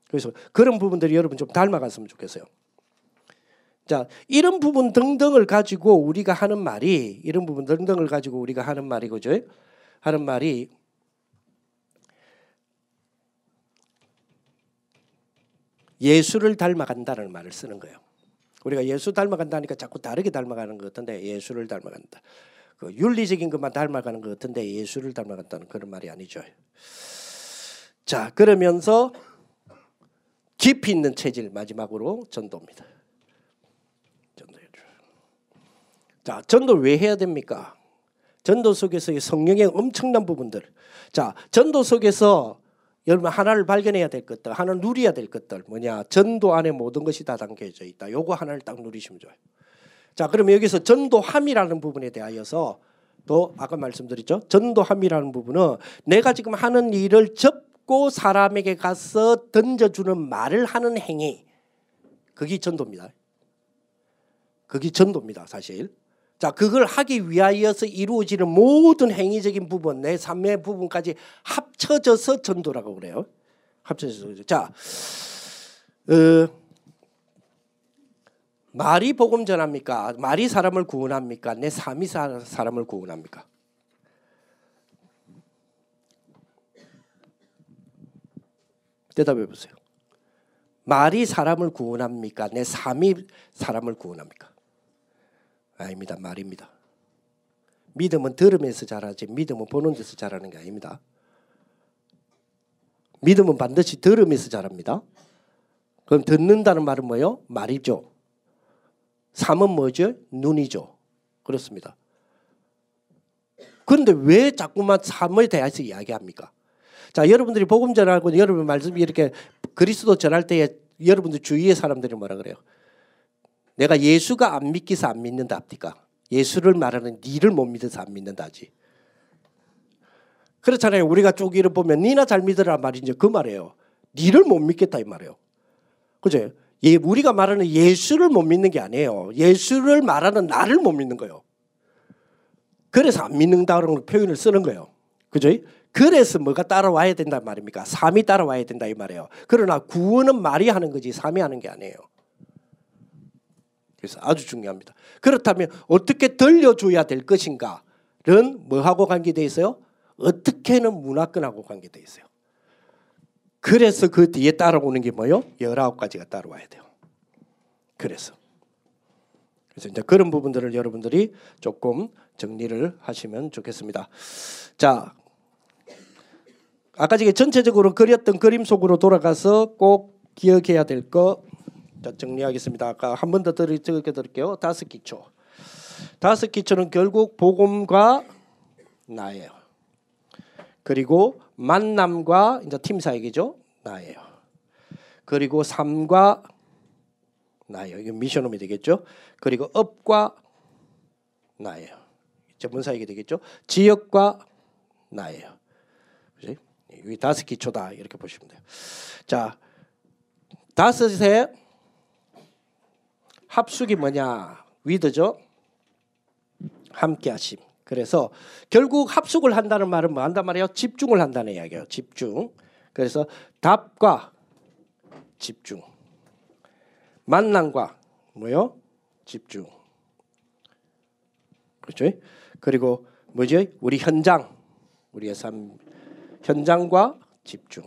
그래서 그런 부분들이 여러분 좀 닮아갔으면 좋겠어요. 자, 이런 부분 등등을 가지고 우리가 하는 말이 이런 부분 등등을 가지고 우리가 하는 말이 그죠? 하는 말이 예수를 닮아간다는 말을 쓰는 거예요. 우리가 예수 닮아간다니까 자꾸 다르게 닮아가는 것 같은데 예수를 닮아간다. 그 윤리적인 것만 닮아가는 것 같은데 예수를 닮아간다는 그런 말이 아니죠. 자 그러면서 깊이 있는 체질 마지막으로 전도입니다. 자 전도 왜 해야 됩니까? 전도 속에서의 성령의 엄청난 부분들. 자 전도 속에서 여러분 하나를 발견해야 될 것들, 하나를 누려야 될 것들 뭐냐? 전도 안에 모든 것이 다 담겨져 있다. 요거 하나를 딱 누리시면 좋아요. 자, 그러면 여기서 전도함이라는 부분에 대하여서 또 아까 말씀드렸죠. 전도함이라는 부분은 내가 지금 하는 일을 접고 사람에게 가서 던져주는 말을 하는 행위. 그게 전도입니다. 그게 전도입니다, 사실. 자, 그걸 하기 위하여서 이루어지는 모든 행위적인 부분, 내 삶의 부분까지 합쳐져서 전도라고 그래요. 합쳐져서. 자, 어, 말이 복음 전합니까? 말이 사람을 구원합니까? 내 삶이 사람을 구원합니까? 대답해 보세요. 말이 사람을 구원합니까? 내 삶이 사람을 구원합니까? 아닙니다. 말입니다. 믿음은 들으면서 자라지 믿음은 보는 데서 자라는 게 아닙니다. 믿음은 반드시 들으면서 자랍니다. 그럼 듣는다는 말은 뭐요? 말이죠. 삶은 뭐죠? 눈이죠. 그렇습니다. 그런데 왜 자꾸만 삶에 대해서 이야기합니까? 자, 여러분들이 복음 전하고 여러분 말씀이 이렇게 그리스도 전할 때에 여러분들 주위의 사람들이 뭐라 그래요? 내가 예수가 안 믿기서 안 믿는다 합니까? 예수를 말하는 니를 못 믿어서 안 믿는다지. 그렇잖아요. 우리가 쪽이를 보면 니나 잘 믿으라 말이죠. 그 말이에요. 니를 못 믿겠다 이 말이에요. 그죠? 예, 우리가 말하는 예수를 못 믿는 게 아니에요. 예수를 말하는 나를 못 믿는 거예요. 그래서 안 믿는다는 표현을 쓰는 거예요. 그죠? 그래서 뭐가 따라와야 된단 말입니까? 삶이 따라와야 된다 이 말이에요. 그러나 구원은 말이 하는 거지 삶이 하는 게 아니에요. 그래서 아주 중요합니다. 그렇다면 어떻게 들려줘야 될 것인가는 뭐하고 관계되어 있어요? 어떻게는 문화권하고 관계되어 있어요. 그래서 그 뒤에 따라오는 게 뭐요? 열아홉 가지가 따라와야 돼요. 그래서 그래서 이제 그런 부분들을 여러분들이 조금 정리를 하시면 좋겠습니다. 자, 아까 전에 전체적으로 그렸던 그림 속으로 돌아가서 꼭 기억해야 될거 자, 정리하겠습니다. 아까 한 번더 적게 드릴게요. 다섯 기초. 다섯 기초는 결국 복음과 나예요. 그리고 만남과 이제 팀 사역이죠. 나예요. 그리고 삶과 나예요. 이게 미션홈이 되겠죠. 그리고 업과 나예요. 전문 사역이 되겠죠. 지역과 나예요. 그지? 이 다섯 기초다 이렇게 보시면 돼요. 자, 다섯에 합숙이 뭐냐? 위드죠. 함께 하심. 그래서 결국 합숙을 한다는 말은 뭐 한단 말이에요? 집중을 한다는 이야기예요. 집중. 그래서 답과 집중. 만남과 뭐요? 집중. 그렇죠? 그리고 뭐죠? 우리 현장, 우리의 삶 현장과 집중.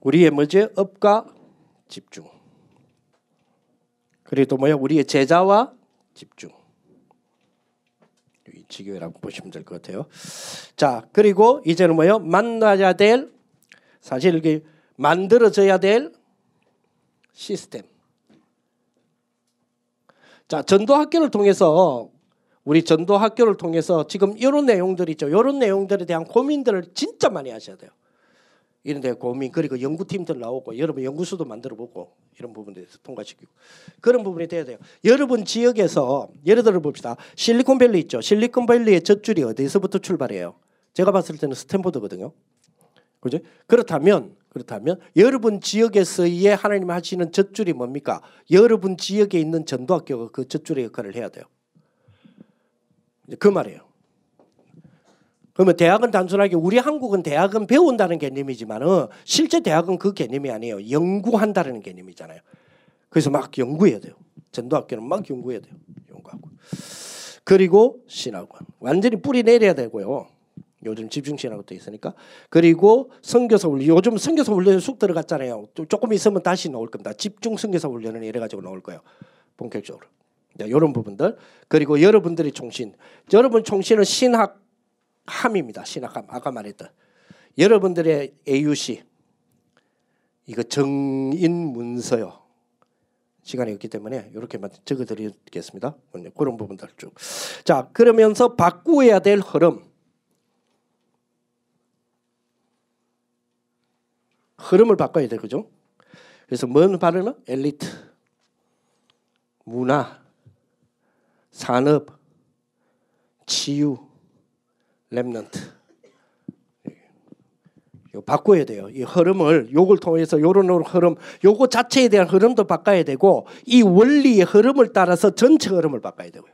우리의 뭐지? 업과 집중. 그리고 또 뭐야? 우리의 제자와 집중. 지교회라고 보시면 될 것 같아요. 자, 그리고 이제는 뭐요? 만나야 될 사실 이게 만들어져야 될 시스템. 자, 전도 학교를 통해서 우리 전도 학교를 통해서 지금 이런 내용들 있죠. 이런 내용들에 대한 고민들을 진짜 많이 하셔야 돼요. 이런 데 고민 그리고 연구팀들 나오고 여러분 연구소도 만들어 보고 이런 부분에서 통과시키고 그런 부분이 돼야 돼요. 여러분 지역에서 예를 들어 봅시다. 실리콘밸리 있죠. 실리콘밸리의 젖줄이 어디서부터 출발해요? 제가 봤을 때는 스탠포드거든요. 그죠? 그렇다면 그렇다면 여러분 지역에서의 하나님 하시는 젖줄이 뭡니까? 여러분 지역에 있는 전도학교가 그 젖줄의 역할을 해야 돼요. 그 말이에요. 그러면 대학은 단순하게 우리 한국은 대학은 배운다는 개념이지만은 실제 대학은 그 개념이 아니에요. 연구한다는 개념이잖아요. 그래서 막 연구해야 돼요. 전도학교는 막 연구해야 돼요. 연구하고. 그리고 신학원. 완전히 뿌리 내려야 되고요. 요즘 집중 신학도 있으니까. 그리고 선교사 훈련. 요즘 선교사 훈련 쑥 들어갔잖아요. 조금 있으면 다시 나올 겁니다. 집중 선교사 훈련은 이래 가지고 나올 거예요. 본격적으로. 이런 부분들. 그리고 여러분들의 총신. 여러분 총신은 신학 함입니다. 신학함. 아까 말했던 여러분들의 AUC 이거 정인 문서요. 시간이 없기 때문에 이렇게만 적어드리겠습니다. 그런 부분들 쭉. 자 그러면서 바꾸어야 될 흐름. 흐름을 바꿔야 돼, 그죠? 그래서 뭔 발음은 엘리트, 문화, 산업, 치유, 랩넌트. 이거 바꿔야 돼요. 이 흐름을 요걸 통해서 요런 흐름, 요거 자체에 대한 흐름도 바꿔야 되고 이 원리의 흐름을 따라서 전체 흐름을 바꿔야 되고요.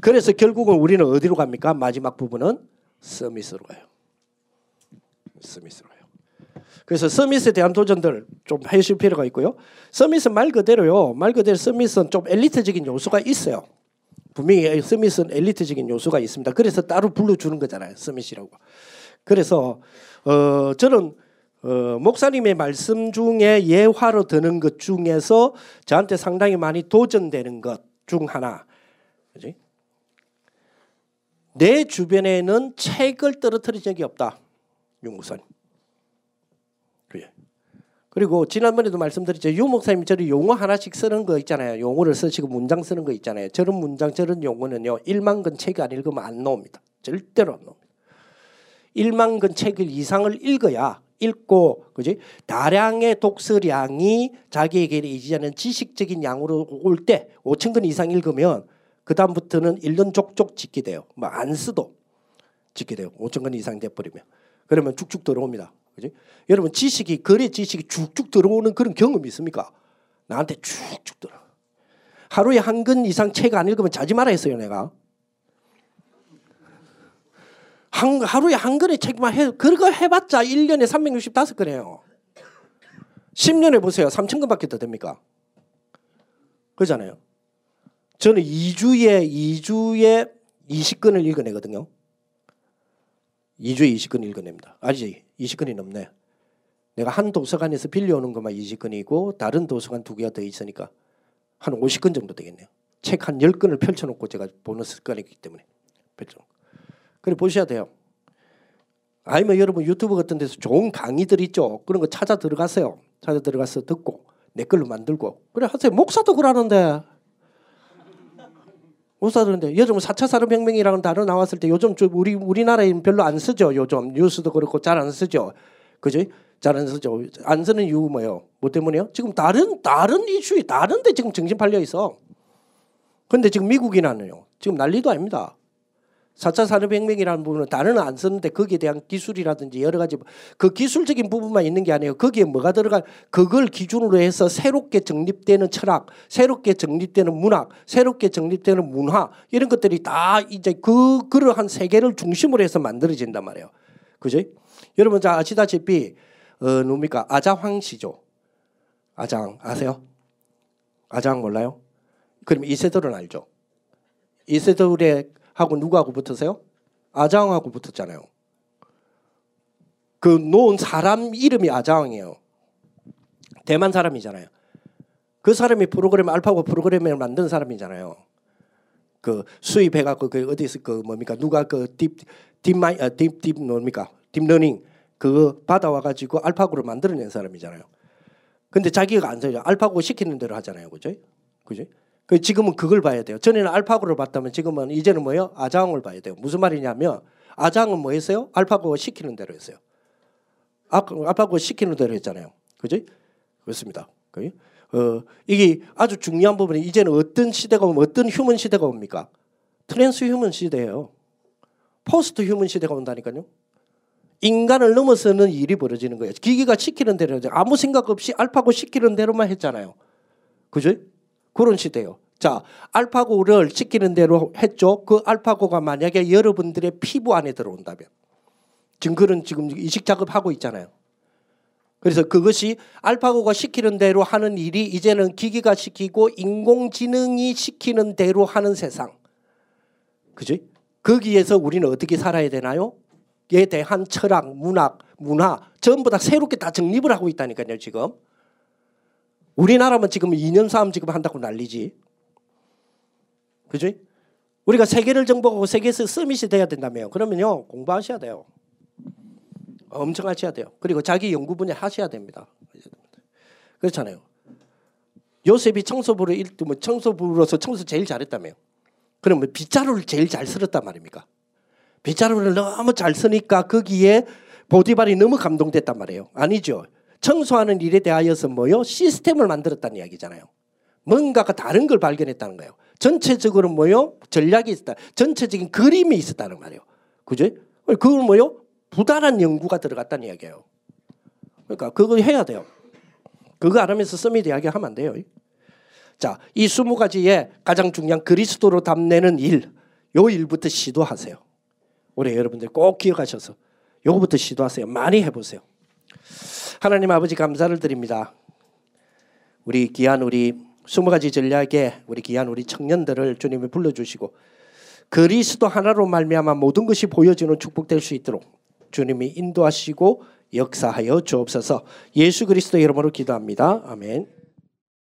그래서 결국은 우리는 어디로 갑니까? 마지막 부분은 서밋으로 가요. 서밋으로 가요. 그래서 서밋에 대한 도전들 좀 하실 필요가 있고요. 서밋은 말 그대로요. 말 그대로 서밋은 좀 엘리트적인 요소가 있어요. 분명히 서밋은 엘리트적인 요소가 있습니다. 그래서 따로 불러주는 거잖아요. 서밋이라고. 그래서 어, 저는 어, 목사님의 말씀 중에 예화로 드는 것 중에서 저한테 상당히 많이 도전되는 것 중 하나. 그지? 내 주변에는 책을 떨어뜨린 적이 없다. 유 목사님. 그리고 지난번에도 말씀드렸죠. 유 목사님 저리 용어 하나씩 쓰는 거 있잖아요. 용어를 쓰시고 문장 쓰는 거 있잖아요. 저런 문장 저런 용어는요. 1만 건책안 읽으면 안 나옵니다. 절대로 안 나옵니다. 1만 건 책을 이상을 읽어야 읽고 그지 다량의 독서량이 자기에게 이제는 지식적인 양으로 올 때 5천 건 이상 읽으면 그 다음부터는 1년 족족 짓게 돼요. 뭐 안 쓰도 짓게 돼요. 5천 건 이상 돼 버리면 그러면 쭉쭉 들어옵니다. 그지 여러분 지식이 거래 지식이 쭉쭉 들어오는 그런 경험이 있습니까? 나한테 쭉쭉 들어. 하루에 한건 이상 책 안 읽으면 자지 말아 했어요 내가. 한, 하루에 한 건의 책만 해, 그거 해봤자 1년에 365건이에요. 10년에 보세요. 3천 건밖에 더 됩니까? 그러잖아요. 저는 2주에, 2주에 20건을 읽어내거든요. 2주에 20건 읽어냅니다. 아니지, 20건이 넘네. 내가 한 도서관에서 빌려오는 것만 20건이고 다른 도서관 두 개가 더 있으니까 한 50건 정도 되겠네요. 책 한 10건을 펼쳐놓고 제가 보는 습관이기 때문에. 그래 보셔야 돼요. 아니면 여러분 유튜브 같은 데서 좋은 강의들 있죠. 그런 거 찾아 들어가세요. 찾아 들어가서 듣고 내 걸로 만들고 그래 하세요. 목사도 그러는데 목사들인데 요즘 4차 산업혁명이라는 단어 나왔을 때 요즘 우리 우리나라에는 별로 안 쓰죠. 요즘 뉴스도 그렇고 잘 안 쓰죠. 그지? 잘안 쓰죠. 안 쓰는 이유 뭐예요? 뭐 때문에요? 지금 다른 다른 이슈에 다른데 지금 정신 팔려 있어. 근데 지금 미국이나는요. 지금 난리도 아닙니다. 4차 산업혁명이라는 부분은 단어는 안 쓰는데 거기에 대한 기술이라든지 여러 가지 그 기술적인 부분만 있는 게 아니에요. 거기에 뭐가 들어가 그걸 기준으로 해서 새롭게 정립되는 철학, 새롭게 정립되는 문학, 새롭게 정립되는 문화 이런 것들이 다 이제 그 그러한 세계를 중심으로 해서 만들어진단 말이에요. 그죠? 여러분 자 아시다시피 어 뭡니까 아자황 시죠. 아장 아세요? 아장 몰라요? 그럼 이세돌은 알죠? 이세돌의 하고 누구하고 붙으세요? 아장하고 붙었잖아요. 그 놓은 사람 이름이 아장이에요. 대만 사람이잖아요. 그 사람이 프로그램 알파고 프로그램을 만든 사람이잖아요. 그 수입해갖고 그 어디서 그 뭡니까 누가 그 deep DeepMi deep deep 뭡니까 deep learning 그거 받아와가지고 알파고를 만들어낸 사람이잖아요. 근데 자기가 안 써요. 알파고 시키는 대로 하잖아요, 그죠? 그죠? 그 지금은 그걸 봐야 돼요. 전에는 알파고를 봤다면 지금은 이제는 뭐예요? 아장을 봐야 돼요. 무슨 말이냐면 아장은 뭐 했어요? 알파고 시키는 대로 했어요. 아, 알파고 시키는 대로 했잖아요. 그지? 그렇습니다. 그지? 어, 이게 아주 중요한 부분이 이제는 어떤 시대가 오면 어떤 human 시대가 옵니까? transhuman 시대예요. 포스트 휴먼 시대가 온다니까요. 인간을 넘어서는 일이 벌어지는 거예요. 기계가 시키는 대로 아무 생각 없이 알파고 시키는 대로만 했잖아요. 그죠? 그런 시대요. 자, 알파고를 시키는 대로 했죠. 그 알파고가 만약에 여러분들의 피부 안에 들어온다면 그런 지금 이식 작업하고 있잖아요. 그래서 그것이 알파고가 시키는 대로 하는 일이 이제는 기계가 시키고 인공지능이 시키는 대로 하는 세상. 그지? 거기에서 우리는 어떻게 살아야 되나요? 에 대한 철학, 문학, 문화 전부 다 새롭게 다 정립을 하고 있다니까요, 지금. 우리나라만 지금 2년 싸움 지금 한다고 난리지. 그지? 우리가 세계를 정복하고 세계에서 서밋이 돼야 된다며요. 그러면요 공부하셔야 돼요. 엄청 하셔야 돼요. 그리고 자기 연구 분야 하셔야 됩니다. 그렇잖아요. 요셉이 청소부로 일뭐 청소부로서 청소 제일 잘했다며요. 그러면 빗자루를 제일 잘 쓸었단 말입니까? 빗자루를 너무 잘 쓰니까 거기에 보디발이 너무 감동됐단 말이에요. 아니죠. 청소하는 일에 대하여서 뭐요? 시스템을 만들었다는 이야기잖아요. 뭔가가 다른 걸 발견했다는 거예요. 전체적으로 뭐요? 전략이 있었다. 전체적인 그림이 있었다는 말이에요. 그죠? 그걸 뭐요? 부단한 연구가 들어갔다는 이야기예요. 그러니까 그거 해야 돼요. 그거 안 하면서 서밋 이야기 하면 안 돼요. 자, 이 20가지의 가장 중요한 그리스도로 담내는 일, 요 일부터 시도하세요. 우리 여러분들 꼭 기억하셔서 요거부터 시도하세요. 많이 해보세요. 하나님 아버지 감사를 드립니다. 우리 귀한 우리 스무 가지 전략에 우리 귀한 우리 청년들을 주님이 불러주시고 그리스도 하나로 말미암아 모든 것이 보여지는 축복될 수 있도록 주님이 인도하시고 역사하여 주옵소서. 예수 그리스도 이름으로 기도합니다. 아멘.